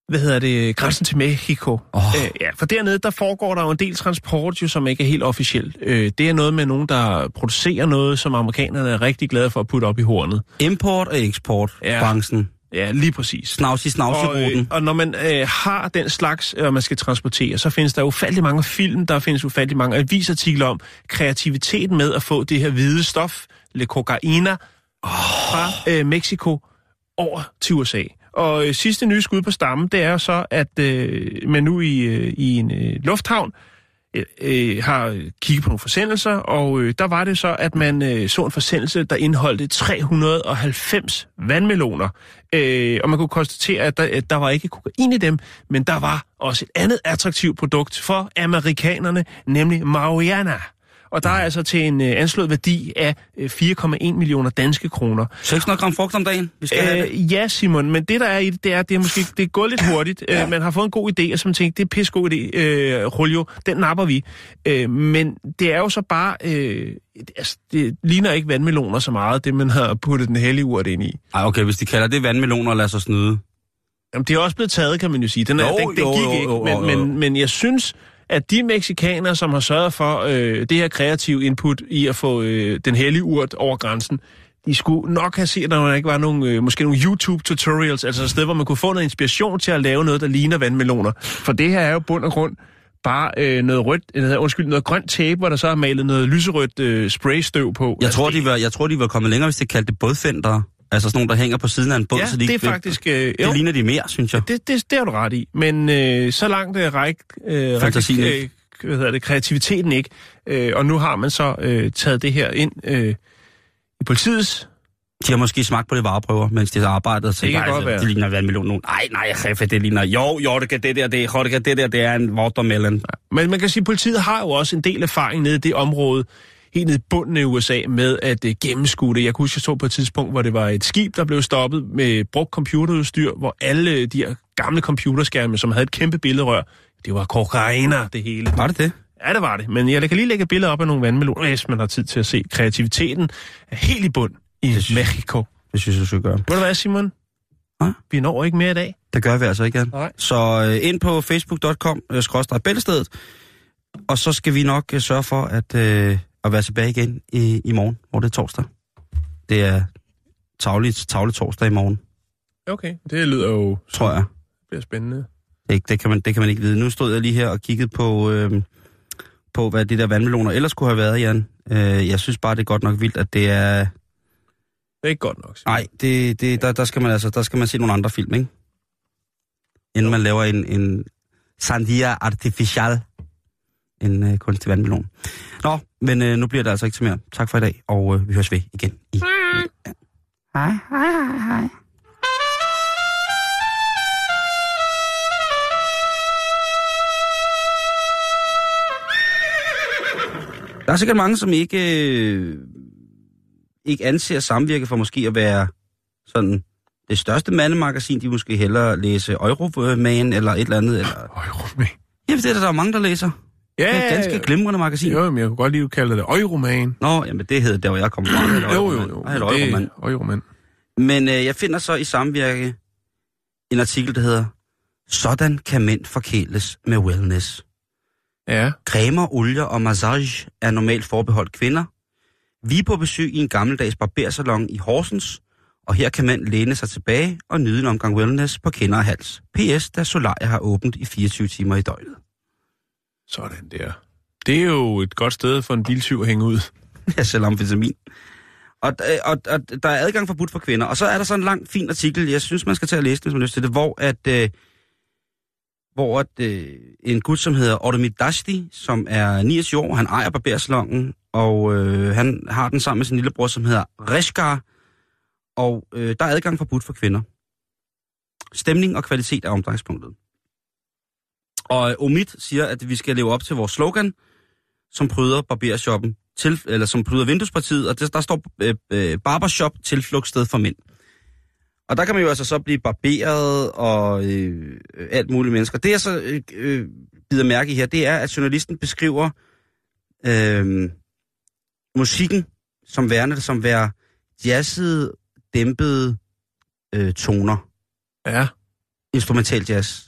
hvad hedder det, grænsen til Mexico. Åh. Øh, ja, for dernede, der foregår der jo en del transport, jo, som ikke er helt officielt. Øh, det er noget med nogen, der producerer noget, som amerikanerne er rigtig glade for at putte op i hornet. Import og eksport, ja. branchen. Ja, lige præcis. Snavsi, snavsi, Og, øh, og når man øh, har den slags, øh, man skal transportere, så findes der ufattelig mange film, der findes ufattelig mange avisartikler om kreativiteten med at få det her hvide stof, le cocaina, oh. fra øh, Mexico over til USA. Og øh, sidste nye skud på stammen, det er så, at øh, man nu i, øh, i en øh, lufthavn øh, øh, har kigget på nogle forsendelser, og øh, der var det så, at man øh, så en forsendelse, der indeholdte 390 vandmeloner. Øh, og man kunne konstatere, at der, at der var ikke kokain i dem, men der var også et andet attraktivt produkt for amerikanerne, nemlig marijuana. Og der er altså til en øh, anslået værdi af øh, 4,1 millioner danske kroner. 600 gram frugt om dagen. Vi skal have det. Øh, ja, Simon, men det der er i det, det er, det er måske det er gået lidt hurtigt. Ja. Øh, man har fået en god idé, og så man tænkte, det er pisse god idé, øh, Julio, den napper vi. Øh, men det er jo så bare, øh, altså, det ligner ikke vandmeloner så meget, det man har puttet den hellige urt ind i. Ej, okay, hvis de kalder det vandmeloner, lad sig snyde. Jamen, det er også blevet taget, kan man jo sige. Den, er, Jo, den, den jo, gik jo, ikke, jo, men, jo, jo. Men, men jeg synes, at de mexikanere, som har sørget for øh, det her kreative input i at få øh, den hellige urt over grænsen, de skulle nok have set, at der ikke var nogle, øh, måske nogle YouTube-tutorials, altså et sted, hvor man kunne få noget inspiration til at lave noget, der ligner vandmeloner. For det her er jo bund og grund bare øh, noget rødt, eller, undskyld, noget grønt tape, hvor der så er malet noget lyserødt øh, spraystøv på. Jeg, Altså, tror, de var, jeg tror, de var kommet længere, hvis de kaldte det bådfender. Altså sådan nogle, der hænger på siden af en båd. Ja, så de, det er faktisk... Øh, Det jo. ligner de mere, synes jeg. Det, det, det har du ret i. Men øh, så langt øh, ræk, øh, Fantasien ræk, ikke. øh, hvad hedder det, kreativiteten ikke. Øh, og nu har man så øh, taget det her ind øh, i politiets. De har måske smagt på det vareprøver, mens de har arbejdet. Og tænkt, Det kan "Ej, godt være." Det ligner vandmelon. nu. Nej, nej, chefe, det ligner... Jo, jo, det kan det der, det, jo, det kan det der, det er en watermelon. Men man kan sige, at politiet har jo også en del erfaring nede i det område, helt nede i bunden af USA, med at øh, gennemskue det. Jeg kan huske, jeg så på et tidspunkt, hvor det var et skib, der blev stoppet med brugt computerudstyr, hvor alle de her gamle computerskærme, som havde et kæmpe billedrør, det var kokainer, det hele. Var det det? Ja, det var det. Men jeg kan lige lægge et billede op af nogle vandmeloner, hvis man har tid til at se. Kreativiteten er helt i bund i Det synes- Mexico. Det synes jeg, skulle gøre. Ved du hvad, Simon? Hva? Vi når ikke mere i dag. Det gør vi altså ikke, Jan. Nej. Så øh, ind på facebook.com, øh, skrådstræk bæltestedet, og så skal vi nok øh, sørge for at, øh, at være tilbage igen i, i morgen, hvor det er torsdag. Det er tavligt, tavligt torsdag i morgen, Okay, det lyder jo tror jeg. bliver spændende. Det, det, kan man, det kan man ikke vide. Nu stod jeg lige her og kiggede på, øh, på hvad det der vandmeloner ellers kunne have været, Jan. Øh, jeg synes bare, det er godt nok vildt, at det er... Det er ikke godt nok. Simon. Nej, det, det, der, der, skal man altså, der skal man se nogle andre film, ikke? Inden man laver en, en Sandia Artificial, en øh, kunstig vandmelon. Nå, men øh, nu bliver det altså ikke til mere. Tak for i dag, og øh, vi høres ved igen i... Hej, hej, hej, hej. Der er sikkert mange, som ikke, øh, ikke anser samvirke for måske at være sådan det største mandemagasin, de måske hellere læse Euroman eller et eller andet. Eller... Euroman. Ja, det er der, der er mange, der læser. Ja, Det er et ganske glimrende magasin. Jo, men jeg kunne godt du kalder det Euroman. Nå, jamen det hedder der, hvor jeg kommer fra. Jo, jo, jo. Det er Euroman. Men øh, jeg finder så i samvirke en artikel, der hedder Sådan kan mænd forkæles med wellness. Ja. Cremer, olier og massage er normalt forbeholdt kvinder. Vi er på besøg i en gammeldags barbersalon i Horsens, og her kan mænd læne sig tilbage og nyde en omgang wellness på kinder og hals. PS, da Solaria har åbent i 24 timer i døgnet. Sådan der. Det er jo et godt sted for en biltyv at hænge ud. [laughs] Ja, selvom amfetamin. Og, øh, og, og der er adgang forbudt for kvinder. Og så er der så en lang, fin artikel, jeg synes, man skal tage og læse den, hvis man har lyst til det, hvor at, øh, hvor at, øh, en gut, som hedder Ordomit Dashti, som er 29 år, han ejer barbersalongen, og øh, han har den sammen med sin lillebror, som hedder Reshkar, og øh, der er adgang forbudt for kvinder. Stemning og kvalitet er omdrejningspunktet. Og Omid siger, at vi skal leve op til vores slogan, som pryder barbershoppen, til, eller som pryder vinduespartiet, og der, der står øh, øh, barbershop tilflugtssted for mænd. Og der kan man jo altså så blive barberet og øh, alt muligt mennesker. Det jeg så øh, øh, bider mærke i her, det er, at journalisten beskriver øh, musikken som værende, som være jazzede, dæmpede øh, toner. Ja. Instrumental jazz.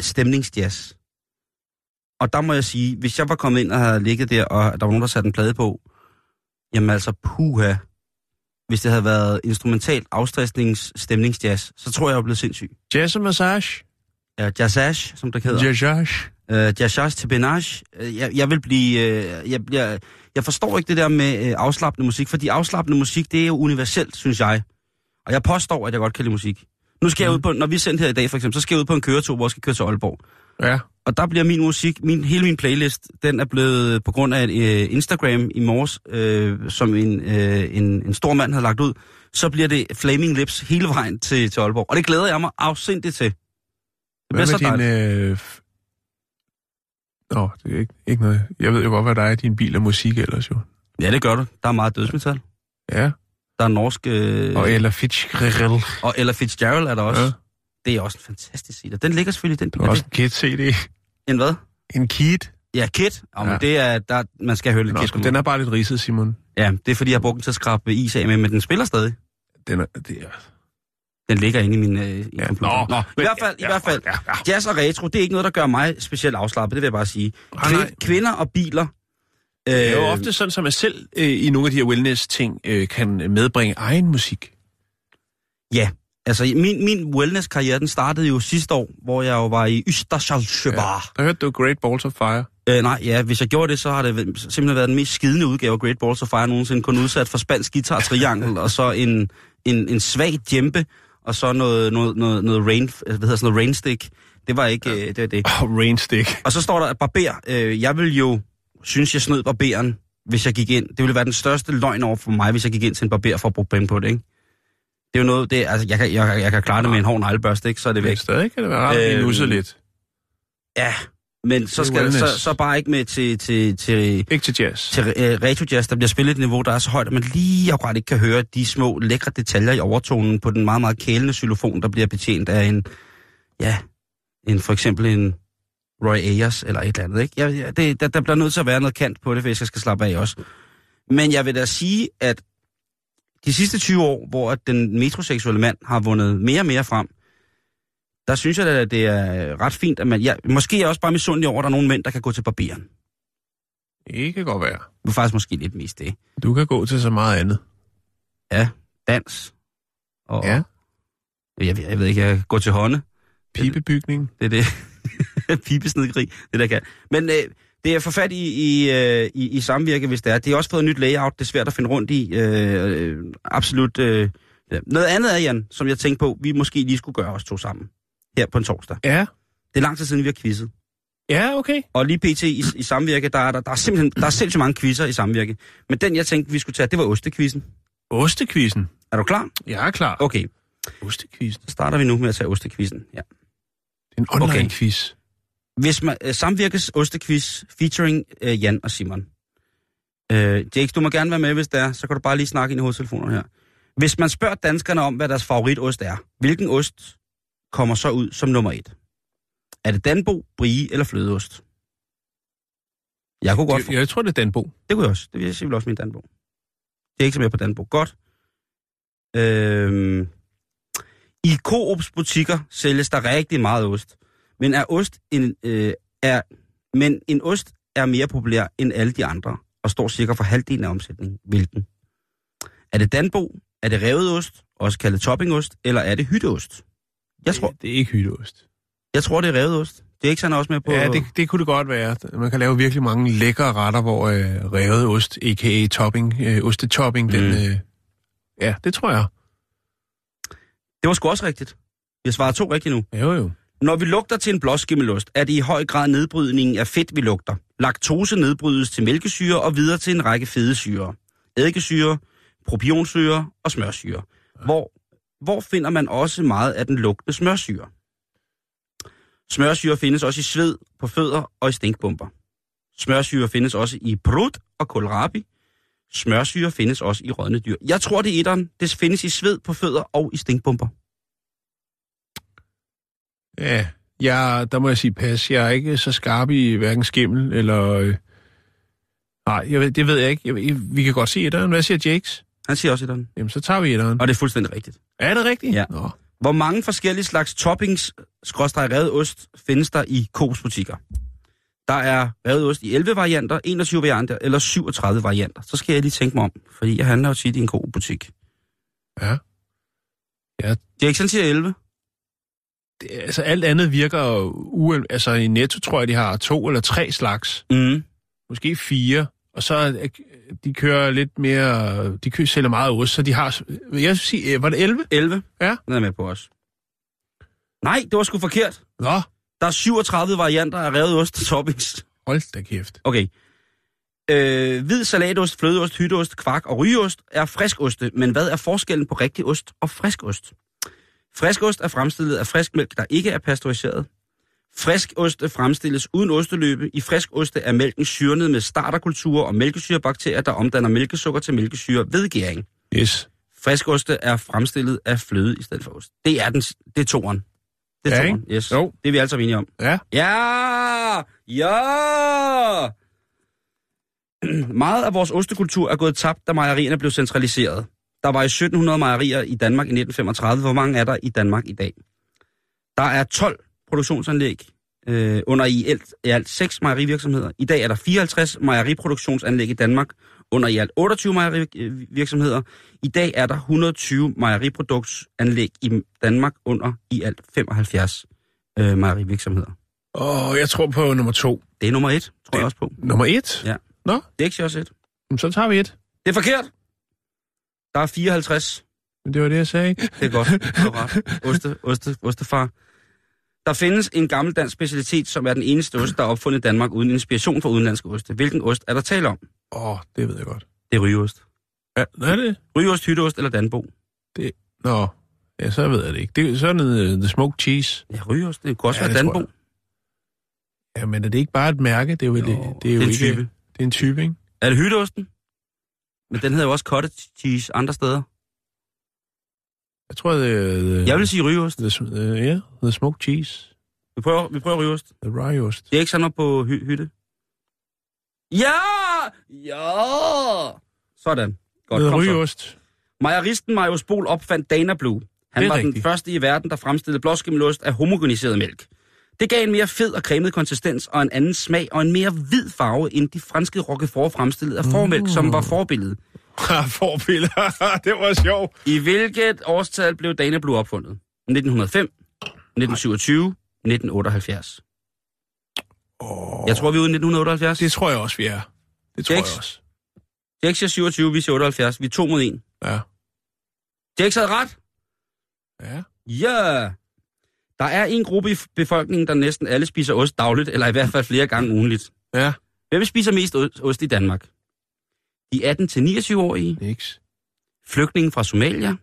Stemningsjazz. Og der må jeg sige, hvis jeg var kommet ind og havde ligget der, og der var nogen, der satte en plade på, jamen altså, puha. Hvis det havde været instrumental afstressnings stemningsjazz, så tror jeg, jeg var blevet sindssyg. Jazz og massage. Ja, jazzage, som det hedder. Jazzage. Øh, jazzage til benage. Øh, Jeg, jeg vil blive... Øh, jeg, bliver, jeg forstår ikke det der med øh, afslappende musik, fordi afslappende musik, det er jo universelt, synes jeg. Og jeg påstår, at jeg godt kan lide musik. Nu skal mm. jeg ud på, når vi er sendt her i dag for eksempel, så skal jeg ud på en køretur, hvor jeg skal køre til Aalborg. Ja. Og der bliver min musik, min, hele min playlist, den er blevet på grund af øh, Instagram i morges, øh, som en, øh, en, en stor mand havde lagt ud, så bliver det Flaming Lips hele vejen til, til Aalborg. Og det glæder jeg mig afsindigt til. Det Hvad bliver så med din... Øh... Nå, det er ikke, ikke noget. Jeg ved jo godt, hvad der er i din bil af musik ellers jo. Ja, det gør du. Der er meget dødsmetal. Ja. Der er norsk... Øh, Og Ella Fitzgerald. og Ella Fitzgerald er der også. Ja. Det er også en fantastisk side. Den ligger selvfølgelig i den. Du har også en Kid-CD. En hvad? En Kid. Ja, Kit. Oh, ja. Det er, der, man skal høre lidt Kid. den er bare lidt ridset, Simon. Ja, det er fordi, jeg har brugt den til at skrabe is af med, men den spiller stadig. Den er, det er... Den ligger inde i min øh, i Ja, computer. nå, nå, i hvert fald, i ja, hvert fald. ja, ja. Jazz og retro, det er ikke noget, der gør mig specielt afslappet, det vil jeg bare sige. Nej, nej. Kvi- kvinder og biler. Øh, Det er jo ofte sådan, som jeg selv øh, i nogle af de her wellness-ting øh, kan medbringe egen musik. Ja, altså min, min wellness-karriere, den startede jo sidste år, hvor jeg jo var i Østersjalsjøbar. Der hørte du Great Balls of Fire. Ja. Øh, nej, ja, hvis jeg gjorde det, så har det simpelthen været den mest skidende udgave af Great Balls of Fire nogensinde, kun udsat for spansk guitar triangel, og så en, en, en svag djempe, og så noget, noget, noget, noget rain, hvad hedder sådan noget rainstick. Det var ikke ja. øh, det, var det. Oh, Rainstick. Og så står der barber. Øh, jeg vil jo synes, jeg snød barberen, hvis jeg gik ind. Det ville være den største løgn over for mig, hvis jeg gik ind til en barber for at bruge penge på det, ikke? Det er jo noget, det, altså, jeg kan, jeg, jeg kan klare det med en hård neglebørste, ikke? Så er det Men væk. stadig kan det være rart nusset lidt. Ja, men så skal det, så, så bare ikke med til, til, til, Ikke til jazz. til uh, retro jazz, der bliver spillet et niveau, der er så højt, at man lige akkurat ikke kan høre de små lækre detaljer i overtonen på den meget, meget kælende xylofon, der bliver betjent af en, ja, en, for eksempel en Roy Ayers eller et eller andet. Ikke? Jeg, det, der, der bliver nødt til at være noget kant på det, hvis jeg skal slappe af også. Men jeg vil da sige, at de sidste 20 år, hvor at den metroseksuelle mand har vundet mere og mere frem, der synes jeg at det er ret fint, at man... Ja, måske er jeg også bare misundelig over, at der er nogle mænd, der kan gå til barberen. Det kan godt være. Det er faktisk måske lidt mest det. Du kan gå til så meget andet. Ja, dans. Og, Ja. Jeg, ved- jeg ved ikke, jeg går til hånde. Pibebygning. Det er det. [laughs] Pibesnedgrig, det der kan. Men øh, det er for fat i, i, øh, i, i samvirke, hvis det er. Det har også fået et nyt layout, det er svært at finde rundt i. Øh, øh, absolut. Øh. Noget andet er, Jan, som jeg tænkte på, vi måske lige skulle gøre os to sammen. Her på en torsdag. Ja. Det er lang tid siden, vi har quizzet. Ja, okay. Og lige pt. i, i samvirke, der er, der, der er simpelthen der er sindssygt mange quizzer i samvirke. Men den, jeg tænkte, vi skulle tage, det var ostekvizzen. Ostekvisten. Er du klar? Jeg er klar. Okay, Ostekvisten. så starter vi nu med at tage ostekvizzen. Ja. Det er en online Okay. Hvis man, øh, samvirkes ostequiz featuring øh, Jan og Simon. Øh, Jakes, du må gerne være med, hvis det er. Så kan du bare lige snakke ind i hovedtelefonerne her. Hvis man spørger danskerne om, hvad deres favoritost er, hvilken ost kommer så ud som nummer et? Er det Danbo, Brie eller flødeost? Jeg kunne godt... Jeg, jeg tror, det er Danbo. Det kunne jeg også. Det vil jeg sige vel også min Danbo. Det er ikke så mere på Danbo. Godt. Øhm, I Coops butikker sælges der rigtig meget ost. Men er ost en, øh, er, men en ost er mere populær end alle de andre, og står cirka for halvdelen af omsætningen. Hvilken? Er det Danbo? Er det revet ost, også kaldet toppingost, eller er det hytteost? Jeg tror, Det, det er ikke hytteost. jeg tror, det er revet ost. Det er ikke sådan også med på... Ja, det, det kunne det godt være. Man kan lave virkelig mange lækre retter, hvor øh, revet ost, a.k.a. topping, øh, ostetopping, mm. den... Øh, ja, det tror jeg. det var sgu også rigtigt. Vi har svaret to rigtigt nu. Jo, jo. Når vi lugter til en blåskimmelost, er det i høj grad nedbrydningen af fedt, vi lugter. Laktose nedbrydes til mælkesyre og videre til en række fedesyre. Eddikesyre, propionsyre og smørsyre. Hvor, hvor finder man også meget af den lugtende smørsyre? Smørsyre findes også i sved, på fødder og i stinkbomber. Smørsyre findes også i brud og kohlrabi. Smørsyre findes også i rådne dyr. Jeg tror, det er etteren. Det findes i sved, på fødder og i stinkbomber. Ja, jeg, der må jeg sige pas. Jeg er ikke så skarp i hverken skimmel eller... Øh, nej, jeg ved, det ved jeg ikke. Jeg, vi kan godt se etteren. Hvad siger Jakes? Han siger også etteren. Jamen, så tager vi etteren. Og det er fuldstændig rigtigt. Er det rigtigt? Ja. Nå. Hvor mange forskellige slags toppings, skråstrej revet ost, findes der i Coop's butikker? Der er revet ost i 11 varianter, 21 varianter eller 37 varianter. Så skal jeg lige tænke mig om, fordi jeg handler jo tit i en god butik. Ja. Jackson siger 11. Altså, alt andet virker u... Altså, i Netto tror jeg, de har to eller tre slags. Mm. Måske fire. Og så er- de kører lidt mere... De kører sælger meget ost, så de har... Jeg vil sige, øh, var det 11? 11. Ja. Den er med på os. Nej, det var sgu forkert. Nå, Der er 37 varianter af revet ost til toppings. hold da kæft. Okay. Øh, hvid salatost, flødeost, hytteost, kvark og rygeost er friskoste, men hvad er forskellen på rigtig ost og friskost? Friskost er fremstillet af frisk mælk, der ikke er pasteuriseret. Friskoste fremstilles uden osteløbe. I friskoste er mælken syrnet med starterkulturer og mælkesyrebakterier, der omdanner mælkesukker til mælkesyre ved gæring. Yes. Friskoste er fremstillet af fløde i stedet for ost. Det er, den, det er toren. Det er Ja, toren, yes. Jo. Det er vi alle sammen enige om. Ja. Ja! Ja! [clears throat] Meget af vores ostekultur er gået tabt, da mejerierne blev centraliseret. Der var i 1700 mejerier i Danmark i 1935. Hvor mange er der i Danmark i dag? Der er 12 produktionsanlæg øh, under i alt, i alt 6 mejerivirksomheder. I dag er der 54 mejeriproduktionsanlæg i Danmark under i alt 28 mejerivirksomheder. I dag er der 120 mejeriproduktionsanlæg i Danmark under i alt 75 øh, mejerivirksomheder. Og jeg tror på nummer to. Det er nummer et, tror jeg Det- også på. Nummer et? Ja. Nå, Det er ikke også et. jamen, så tager vi et. Det er forkert. Der er 54. Men det var det, jeg sagde? Det er godt. Du har ret. Oste, oste, ostefar. Der findes en gammel dansk specialitet, som er den eneste ost, der er opfundet i Danmark uden inspiration fra udenlandske oste. Hvilken ost er der tale om? Åh, oh, det ved jeg godt. Det er rygeost. Ja, er det? Rygeost, hytteost eller danbo? Nå, ja, så ved jeg det ikke. Det er sådan noget uh, The Smoked Cheese. Ja, rygeost. Det kunne også Ja, det være danbo. Ja, men er det ikke bare et mærke? Det er jo, Jo, det, det er jo det er en ikke... type. Det er en type, ikke? Er det hytteosten? Men den hedder jo også cottage cheese andre steder. Jeg tror, det er... The, Jeg vil sige rygeost. The, uh, ja, The Smoked Cheese. Vi prøver, vi prøver rygeost. The Rye-ost. Det er ikke sådan noget på hy- hytte. Ja! Ja! Sådan. Godt, The kom så. Rye-ost. Mejeristen Marius Bol opfandt Dana Blue. Han var den rigtigt. første i verden, der fremstillede blåskimmelost af homogeniseret mælk. Det gav en mere fed og cremet konsistens og en anden smag og en mere hvid farve, end de franske roquefort fremstillede af formælk, som var forbilledet. Ha, Forbilleder. [laughs] det var sjovt. I hvilket årstal blev Dana Blue opfundet? 1905, 1927, 1978. Oh, Jeg tror, vi er ude i 1978. Det tror jeg også, vi er. Det tror Jax. jeg også. Jax siger 27, vi siger 78. Vi er to mod en. Ja. Jax havde ret. Ja. Ja! Der er en gruppe i befolkningen, der næsten alle spiser ost dagligt, eller i hvert fald flere gange ugenligt. Ja. Hvem spiser mest ost- i Danmark? De 18-29-årige, Niks. flygtninge fra Somalia,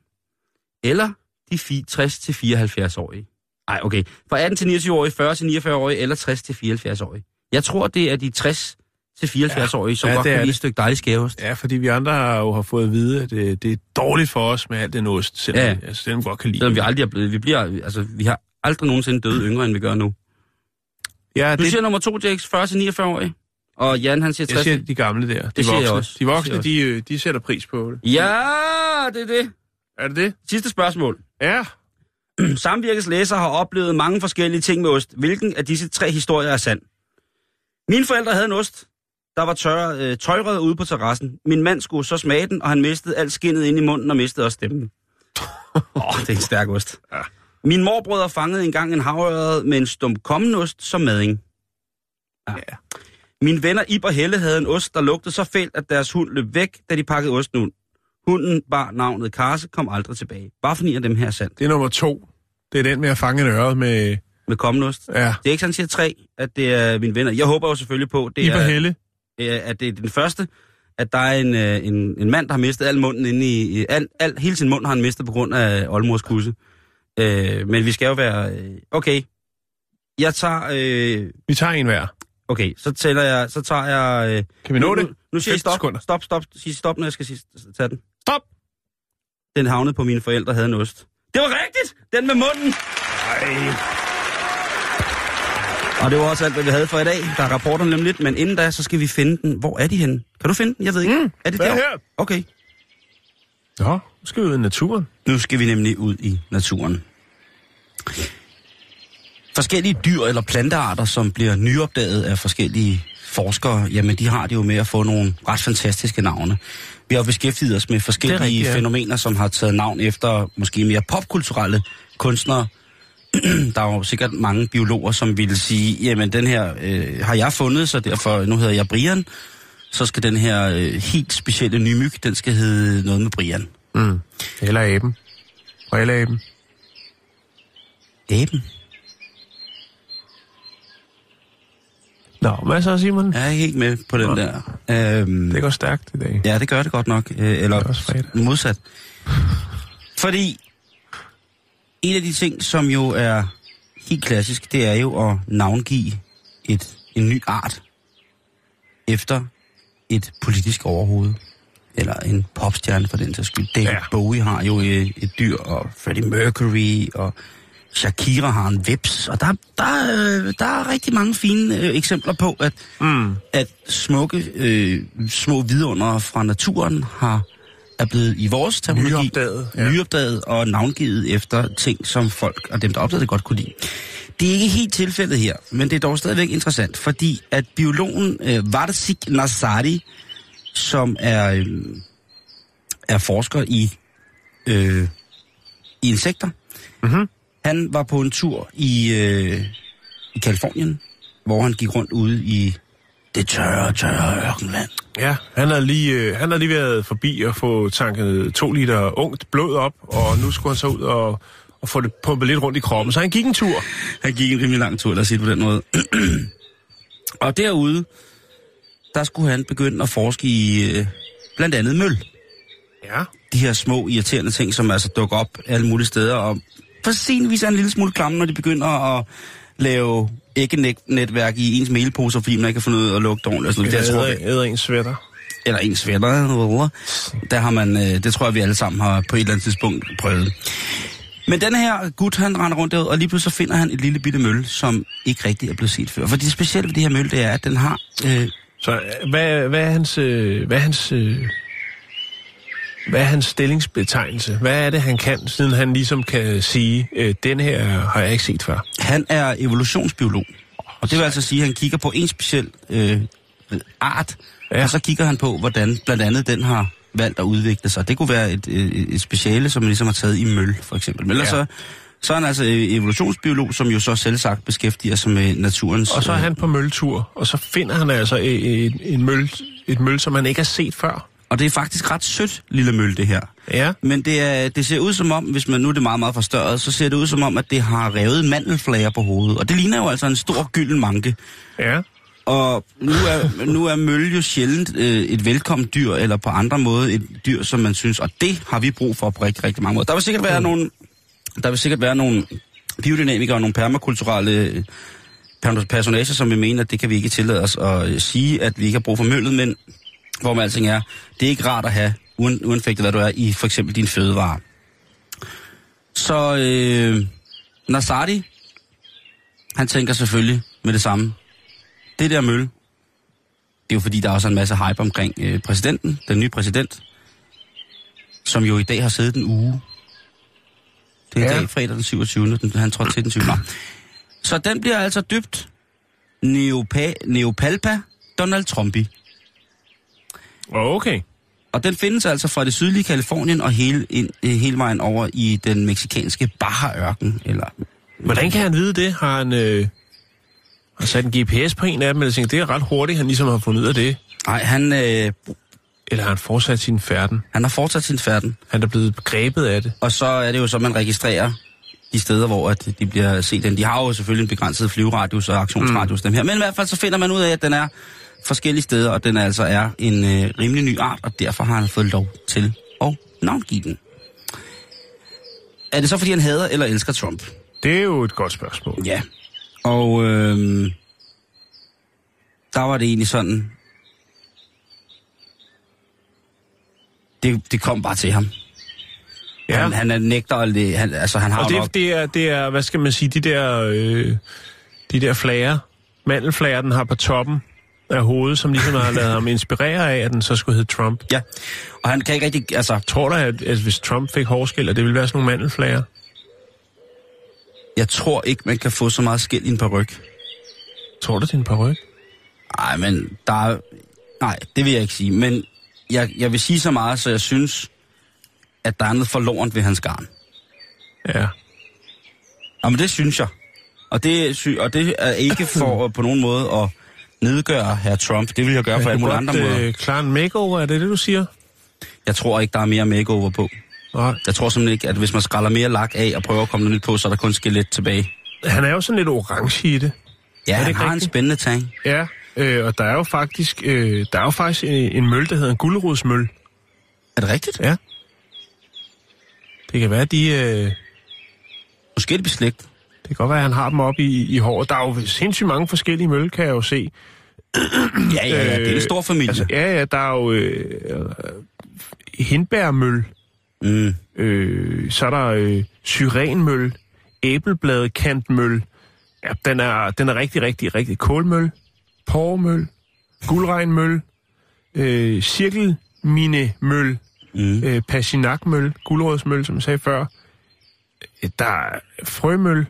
eller de fi- 60-74-årige? Nej, okay. Fra 18-29-årige, 40-49-årige eller 60-74-årige. Jeg tror, det er de til 74-årige, som Ja, ja, godt kan lide et stykke dejlig skæveost. Ja, fordi vi andre har jo har fået at vide, at det, det er dårligt for os med alt den ost, selvom, Ja. ja. altså, selvom vi godt kan lide. Selvom vi aldrig er blevet, vi bliver, altså, vi har aldrig nogensinde døde yngre, end vi gør nu. ja, Du det, siger nummer to, Jax, 40-49 årige. Og Jan, han siger 60. jeg siger de gamle der. De siger jeg voksne, også. De Det voksne, siger jeg de, de sætter pris på det. Ja, det er det. Er det det? Sidste spørgsmål. Ja. [clears throat] Samvirkets læser har oplevet mange forskellige ting med ost. Hvilken af disse tre historier er sand? Mine forældre havde en ost, der var tør, øh, tøjrød ude på terrassen. Min mand skulle så smage den, og han mistede alt skinnet ind i munden og mistede også stemmen. [laughs] Åh, oh, det er en stærk ost. Ja. Min morbrødre fangede engang en havørred med en stump kommenost som mading. Ja. Ja. Mine venner Ib og Helle havde en ost, der lugtede så fælt, at deres hund løb væk, da de pakkede osten ud. Hunden bar navnet Karse, kom aldrig tilbage. Bare for af dem her er sandt. Det er nummer to. Det er den med at fange en øre med... Med kommenost. Ja. Det er ikke sådan, siger tre, at det er mine venner. Jeg håber jo selvfølgelig på, det Iber er, Helle. at det er den første, at der er en, øh, en, en mand, der har mistet al munden inde i... i- Al, al, hele sin mund har han mistet på grund af oldmors kusse. Øh, men vi skal jo være... Øh, okay. Jeg tager... Øh, Vi tager en hver. okay, så tæller jeg... Så tager jeg... Øh, Kan vi nå nu, det? Nu, nu siger jeg 15 stop, sekunder. stop, stop, sig stop, når jeg skal sige, tage den. Stop! Den havnede på mine forældre havde en ost. Det var rigtigt! Den med munden! Ej. Og det var også alt, hvad vi havde for i dag. Der er rapporterne nemlig lidt, men inden da, så skal vi finde den. Hvor er de henne? Kan du finde den? Jeg ved ikke. Mm, er det der? her? Okay. Nå, nu skal vi ud i naturen. Nu skal vi nemlig ud i naturen. Forskellige dyr eller plantearter, som bliver nyopdaget af forskellige forskere, jamen de har det jo med at få nogle ret fantastiske navne. Vi har jo beskæftiget os med forskellige rigtigt, ja. fænomener, som har taget navn efter måske mere popkulturelle kunstnere. [clears throat] Der er jo sikkert mange biologer, som ville sige, jamen den her øh, har jeg fundet, så derfor, nu hedder jeg Brian, så skal den her øh, helt specielle nye myg, den skal hedde noget med Brian. Mm. Eller aben. Og eller aben. Aben? Nå, hvad så, Simon? Jeg er helt med på den Nå. der. Øhm, Det går stærkt i dag. Ja, det gør det godt nok. Øh, er eller modsat. [sighs] Fordi en af de ting, som jo er helt klassisk, det er jo at navngive et, en ny art efter et politisk overhoved. Eller en popstjerne for den sags skyld. David Ja. Bowie har jo et, et dyr, og Freddie Mercury, og Shakira har en vips. Og der, der, øh, der er rigtig mange fine øh, eksempler på, at Mm. at smukke øh, små vidunder fra naturen har er blevet i vores terminologi Nyopdaget, ja. nyopdaget og navngivet efter ting, som folk og dem, der opdagede det, godt kunne lide. Det er ikke helt tilfældet her, men det er dog stadigvæk interessant, fordi at biologen øh, Varsik Nasari, som er, øh, er forsker i, øh, i insekter, Mhm. han var på en tur i, øh, i Kalifornien, hvor han gik rundt ude i det tørre, tørre ørkenland. Ja, han har lige, øh, han har lige været forbi og få tanket to liter ungt blod op, og nu skulle han så ud og, og få det pumpet lidt rundt i kroppen. Så han gik en tur. Han gik en rimelig lang tur, lad os sige det på den måde. [clears throat] og derude, der skulle han begynde at forske i øh, blandt andet møl. Ja. De her små irriterende ting, som altså dukker op alle mulige steder, og for sin vis er en lille smule klamme, når de begynder at lave æggenetværk i ens mailposer, fordi man ikke kan finde ud af at lugte ordentligt. noget. Det, jeg tror, Æder, æder en sweater. eller ens fætter, der har man, øh, det tror jeg, vi alle sammen har på et eller andet tidspunkt prøvet. Men den her gut, han render rundt derud, og lige pludselig så finder han et lille bitte møl, som ikke rigtig er blevet set før. For det specielle ved det her møl, det er, at den har... Øh, Så øh, hvad, hvad er hans... Øh, hvad er hans øh, hvad er hans stillingsbetegnelse? Hvad er det, han kan, siden han ligesom kan sige, øh, den her har jeg ikke set før? han er evolutionsbiolog. Og det vil altså sige, at han kigger på en speciel øh, art, ja. og så kigger han på, hvordan blandt andet den har valgt at udvikle sig. Det kunne være et, et, et speciale, som man ligesom har taget i møl, for eksempel. Men ellers Ja. så, så er han altså evolutionsbiolog, som jo så selv sagt beskæftiger sig med naturens... Og så er øh, han på møltur, og så finder han altså et, et, et, møl, et møl, som han ikke har set før. Og det er faktisk ret sødt, lille møl, det her. Ja. Men det, er, det ser ud som om, hvis man nu er det meget, meget forstørret, så ser det ud som om, at det har revet mandelflager på hovedet. Og det ligner jo altså en stor gylden manke. Ja. Og nu er, nu er møl jo sjældent øh, et velkommen dyr, eller på andre måder et dyr, som man synes, og det har vi brug for på rigtig, rigtig mange måder. Der vil sikkert være nogle, der vil sikkert være nogle biodynamikere og nogle permakulturelle per- personager, som vi mener, at det kan vi ikke tillade os at øh, sige, at vi ikke har brug for møllet, men hvor man alting er, det er ikke rart at have, uanfægtet hvad du er, i for eksempel din fødevare. Så øh, Nasadi, han tænker selvfølgelig med det samme. Det der møl, det er jo fordi, der er også en masse hype omkring øh, præsidenten, den nye præsident, som jo i dag har siddet en uge. Det er i Ja. dag, fredag den 27. Den, han trådte til den 20. Nå. Så den bliver altså dybt Neopa, Neopalpa Donald Trumpi. Okay. Og den findes altså fra det sydlige Kalifornien og hele, ind, øh, hele vejen over i den meksikanske Baja-ørken. Eller, Hvordan kan han vide det? Har han, øh, har sat en GPS på en af dem? Eller tænker, det er ret hurtigt, han ligesom har fundet ud af det. nej, han, øh, Eller har han fortsat sin færden? han har fortsat sin færden. Han er blevet grebet af det. Og så er det jo så, man registrerer de steder, hvor at de bliver set. Den. De har jo selvfølgelig en begrænset flyveradius og aktionsradius, mm. dem her. Men i hvert fald så finder man ud af, at den er forskellige steder, og den altså er en øh, rimelig ny art, og derfor har han fået lov til at navngive den. Er det så, fordi han hader eller elsker Trump? Det er jo et godt spørgsmål. Ja. Og øh, der var det egentlig sådan... Det, det kom bare til ham. Ja. Han, han er nægter, at det, han, altså han har Og jo nok... det, det, er, det er, hvad skal man sige, de der, øh, de der flager, mandelflager, den har på toppen af hovedet, som ligesom har lavet ham inspirere af, at den så skulle hedde Trump. Ja, og han kan ikke rigtig... Altså, Tror du, at, at hvis Trump fik hårskæld, at det ville være sådan nogle mandelflager? Jeg tror ikke, man kan få så meget skæld i en paryk. Tror du, det er en paryk? Nej, men der er... Nej, det vil jeg ikke sige. Men jeg, jeg vil sige så meget, så jeg synes, at der er noget forlorent ved hans garn. Ja. Jamen, det synes jeg. Og det, sy- og det er ikke [clears throat] for på nogen måde at nedgøre herr Trump. Det vil jeg gøre på alle mulige andre måder. øh, klare en makeover, er det det, du siger? Jeg tror ikke, der er mere makeover på. Nej. Jeg tror simpelthen ikke, at hvis man skræller mere lak af og prøver at komme noget nyt på, så er der kun skelet tilbage. Han er jo sådan lidt orange i det. Ja, det han har en rigtigt? spændende tang. Ja, øh, og der er jo faktisk, øh, der er jo faktisk en, en møl, der hedder en gulerodsmøl. Er det rigtigt? Ja. Det kan være, de... Øh, Måske er det beslægt. det kan godt være, at han har dem op i, i håret. Der er jo sindssygt mange forskellige møl, kan jeg jo se. [clears throat] Ja, ja, ja, det er en stor familie. Altså, ja, ja, der er jo øh, øh, hindbærmøl, Mm. øh, så er der øh, syrenmøl, æblebladekantmøl. Ja, den er, den er rigtig, rigtig, rigtig kålmøl, pormøl, guldregnmøl, øh, cirkelminemøl, Mm. øh, passinakmøl, guldrådsmøl, som jeg sagde før. Øh, Der er frømøl.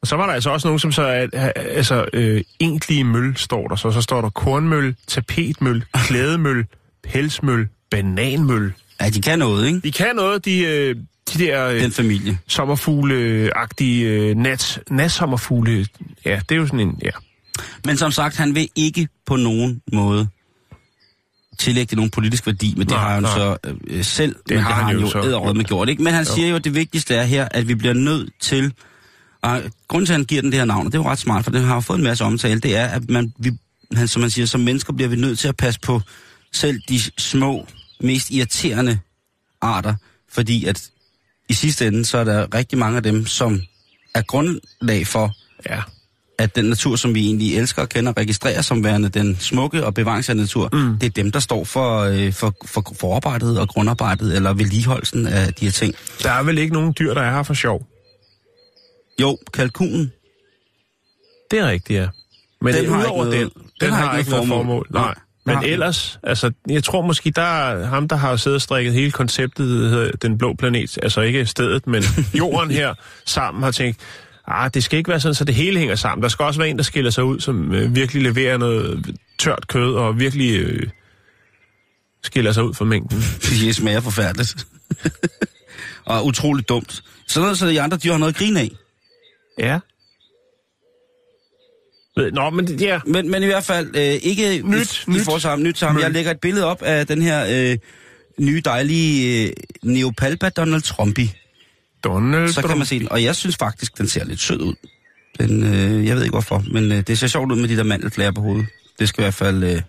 Og så var der altså også nogen, som så er- altså, øh, egentlige møl, står der så. Så står der kornmøl, tapetmøl, [laughs] klædemøl, pelsmøl, bananmøl. Ja, de kan noget, ikke? De kan noget, de, øh, de der øh, Den familie. sommerfugle-agtige øh, nat, natsommerfugle. Ja, det er jo sådan en, ja. Men som sagt, han vil ikke på nogen måde tillægge det nogen politisk værdi, men det Nej, har han nej. så øh, selv, det men har det har han han jo jo med gjort. Ikke? Men han Jo. siger jo, at det vigtigste er her, at vi bliver nødt til, og grunden til, at han giver den det her navn, og det er jo ret smart, for den har jo fået en masse omtale, det er, at man, vi, han, som man siger, som mennesker bliver vi nødt til at passe på selv de små, mest irriterende arter, fordi at i sidste ende, så er der rigtig mange af dem, som er grundlag for, Ja. at den natur, som vi egentlig elsker og kender, registrerer som værende den smukke og bevaringsværdige natur, mm. det er dem, der står for, øh, for, for forarbejdet og grundarbejdet, eller vedligeholdelsen af de her ting. Der er vel ikke nogen dyr, der er her for sjov. Jo, kalkunen, Det er rigtigt, ja. Men Den den har ikke noget- den, den, den har ikke noget formål. formål. Nej. Men Nej. ellers, altså, jeg tror måske, der er ham, der har siddet og strikket hele konceptet, den blå planet, altså ikke stedet, men [laughs] jorden her, sammen har tænkt, ah, det skal ikke være sådan, så det hele hænger sammen. Der skal også være en, der skiller sig ud, som øh, virkelig leverer noget tørt kød, og virkelig øh, skiller sig ud fra mængden. [laughs] det smager forfærdeligt. [laughs] og utroligt dumt. Sådan noget, så de andre dyr har noget at grine af. Ja. Nå, men det- ja, Men, men i hvert fald øh, ikke Nyt, i, i nyt. får sammen, nyt sammen. Møl. Jeg lægger et billede op af den her øh, nye dejlige øh, Neopalpa Donald Trumpi. Donald Så kan man se den. Og jeg synes faktisk, den ser lidt sød ud. Den, øh, jeg ved ikke hvorfor, men øh, det ser sjovt ud med de der mandelflager på hovedet. Det skal i hvert fald... Øh,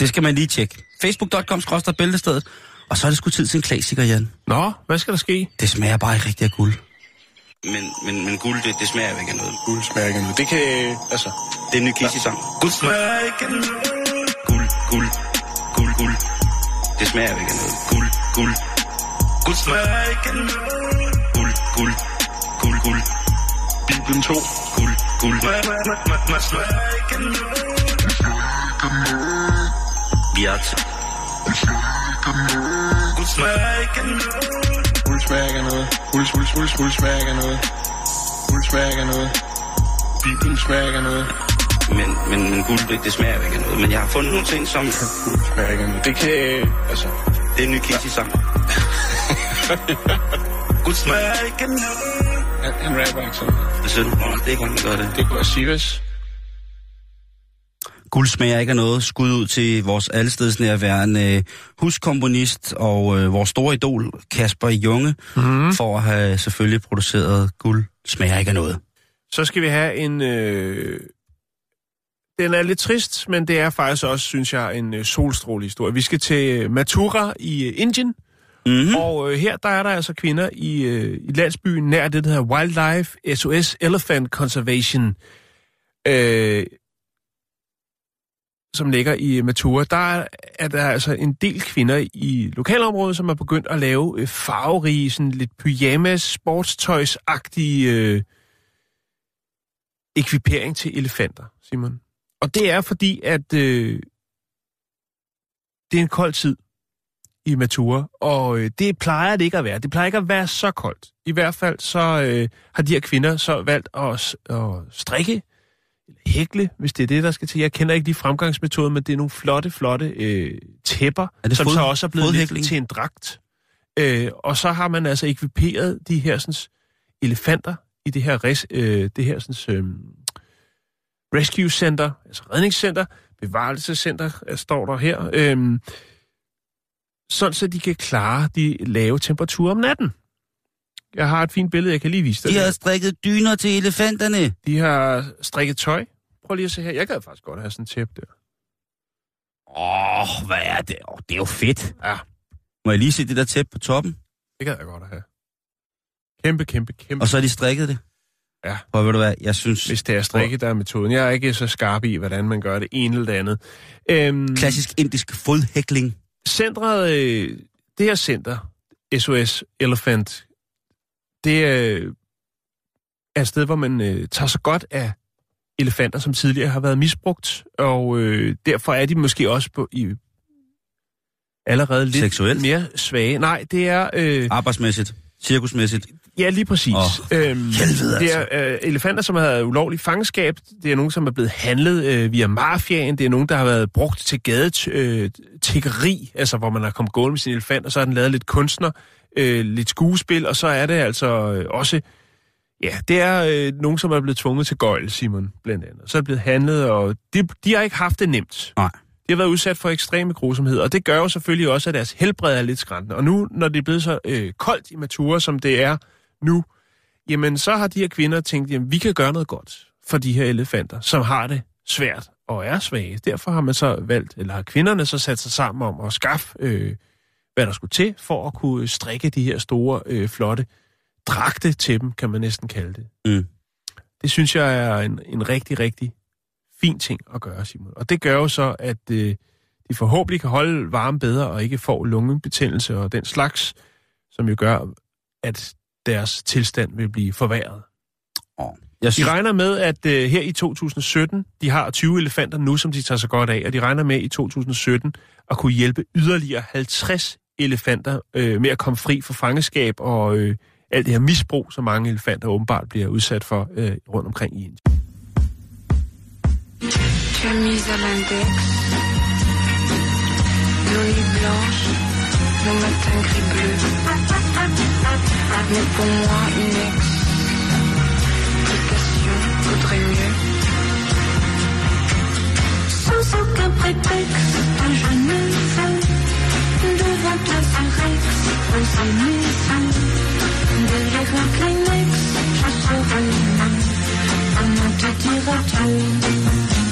det skal man lige tjekke. Facebook.com bæltestedet. Og så er det sgu tid til en klassiker, Jan. Nå, hvad skal der ske? Det smager bare ikke rigtig af guld. Men, men, men guld, det, det smager ikke af noget. Guld smager ikke af noget. Det kan, altså... Det er en ny Kissy-sang. Guld smager ikke af noget. Guld, guld, guld, guld. Det smager ikke af noget. Guld, guld. Guld smager ikke af noget. Guld, guld, guld, guld. Bibelen 2. Guld, guld. Smager ikke af noget. Til. Guld smager ikke af noget. Ikke af noget. Guld, guld smager ikke af noget. Smager ikke af noget. Bibelen smager noget. Men, men, men guld, det, det smager ikke af noget. Men jeg har fundet nogle ting, som... Ikke af noget. Det kan, altså... Det er en ny smager ikke af noget. Han, han rapper ikke sådan. Hvad siger du? Det er ikke, han gør det. Det kunne være Sivas. Guld smager ikke af noget. Skud ud til vores allestedsnærværende huskomponist og øh, vores store idol, Kasper Junge, mm. for at have selvfølgelig produceret Guld smager ikke af noget. Så skal vi have en... Øh... Den er lidt trist, men det er faktisk også, synes jeg, en øh, solstråle historie. Vi skal til Mathura i øh, Indien, Mm-hmm. og øh, her der er der altså kvinder i, øh, i landsbyen nær det, der hedder Wildlife SOS Elephant Conservation, øh, som ligger i øh, Matura, Der er, er der altså en del kvinder i lokalområdet, som er begyndt at lave øh, farverige, sådan lidt pyjamas, sportstøjsagtige øh, ekvipering til elefanter, Simon. Og det er fordi, at øh, det er en kold tid i Matura, og øh, det plejer det ikke at være. Det plejer ikke at være så koldt. I hvert fald så øh, har de her kvinder så valgt at, at strikke, eller hækle, hvis det er det, der skal til. Jeg kender ikke de fremgangsmetoder, men det er nogle flotte, flotte øh, tæpper, Er det som fod- så også er blevet lidt til en dragt. Øh, og så har man altså ekviperet de her sådan, elefanter i det her, res, øh, det her sådan, øh, rescue center, altså redningscenter, bevarelsescenter, øh, står der her, øh, sådan så de kan klare de lave temperaturer om natten. Jeg har et fint billede, jeg kan lige vise dig. De har strikket dyner til elefanterne. de har strikket tøj. Prøv lige at se her. Jeg gad faktisk godt have sådan en tæppe der. Åh, oh, hvad er det? Oh, det er jo fedt. Ja. Må jeg lige se det der tæppe på toppen? Det gad jeg godt at have. Kæmpe, kæmpe, kæmpe. Og så har de strikket det? Ja. Prøv ved du hvad, jeg synes... Hvis det er strikket, der er metoden. Jeg er ikke så skarp i, hvordan man gør det ene eller det andet. Øhm, Klassisk indisk fodhækling. Centret, øh, det her center, SOS Elephant, det øh, er et sted, hvor man øh, tager sig godt af elefanter, som tidligere har været misbrugt, og øh, derfor er de måske også på, i allerede lidt Seksuelt? mere svage. Nej, det er... Øh, Arbejdsmæssigt. Cirkusmæssigt. Ja, lige præcis. Åh, øhm, helvede, det er øh, elefanter, som har været ulovlig fangenskab. Det er nogen, som er blevet handlet øh, via mafiaen. Det er nogen, der har været brugt til gadetiggeri, øh, altså hvor man har kommet gående med sin elefant, og så har den lavet lidt kunstner, øh, lidt skuespil, og så er det altså øh, også... Ja, det er øh, nogen, som er blevet tvunget til gøjl, Simon, blandt andet. Så er det blevet handlet, og de, de har ikke haft det nemt. Nej. De har været udsat for ekstreme grusomheder, og det gør jo selvfølgelig også, at deres helbred er lidt skræntende. Og nu, når det er blevet så øh, koldt i Matura, som det er nu, jamen så har de her kvinder tænkt, jamen vi kan gøre noget godt for de her elefanter, som har det svært og er svage. Derfor har man så valgt, eller har kvinderne så sat sig sammen om at skaffe, øh, hvad der skulle til, for at kunne strikke de her store, øh, flotte dragte til dem, kan man næsten kalde det. Mm. Det synes jeg er en, en rigtig, rigtig fin ting at gøre, Simon. Og det gør jo så, at øh, de forhåbentlig kan holde varme bedre og ikke får lungebetændelse og den slags, som jo gør, at deres tilstand vil blive forværret. Jeg De synes, regner med, at øh, her i 2017, de har 20 elefanter nu, som de tager sig godt af, og de regner med i 2017 at kunne hjælpe yderligere 50 elefanter øh, med at komme fri for fangeskab og øh, alt det her misbrug, som mange elefanter åbenbart bliver udsat for øh, rundt omkring i Indien. Chemise à l'index, nos nuits blanches, nos matins gris bleus. Mais pour moi, une explication vaudrait mieux. Sans aucun prétexte, je ne veux I'm not Nix, schau so an,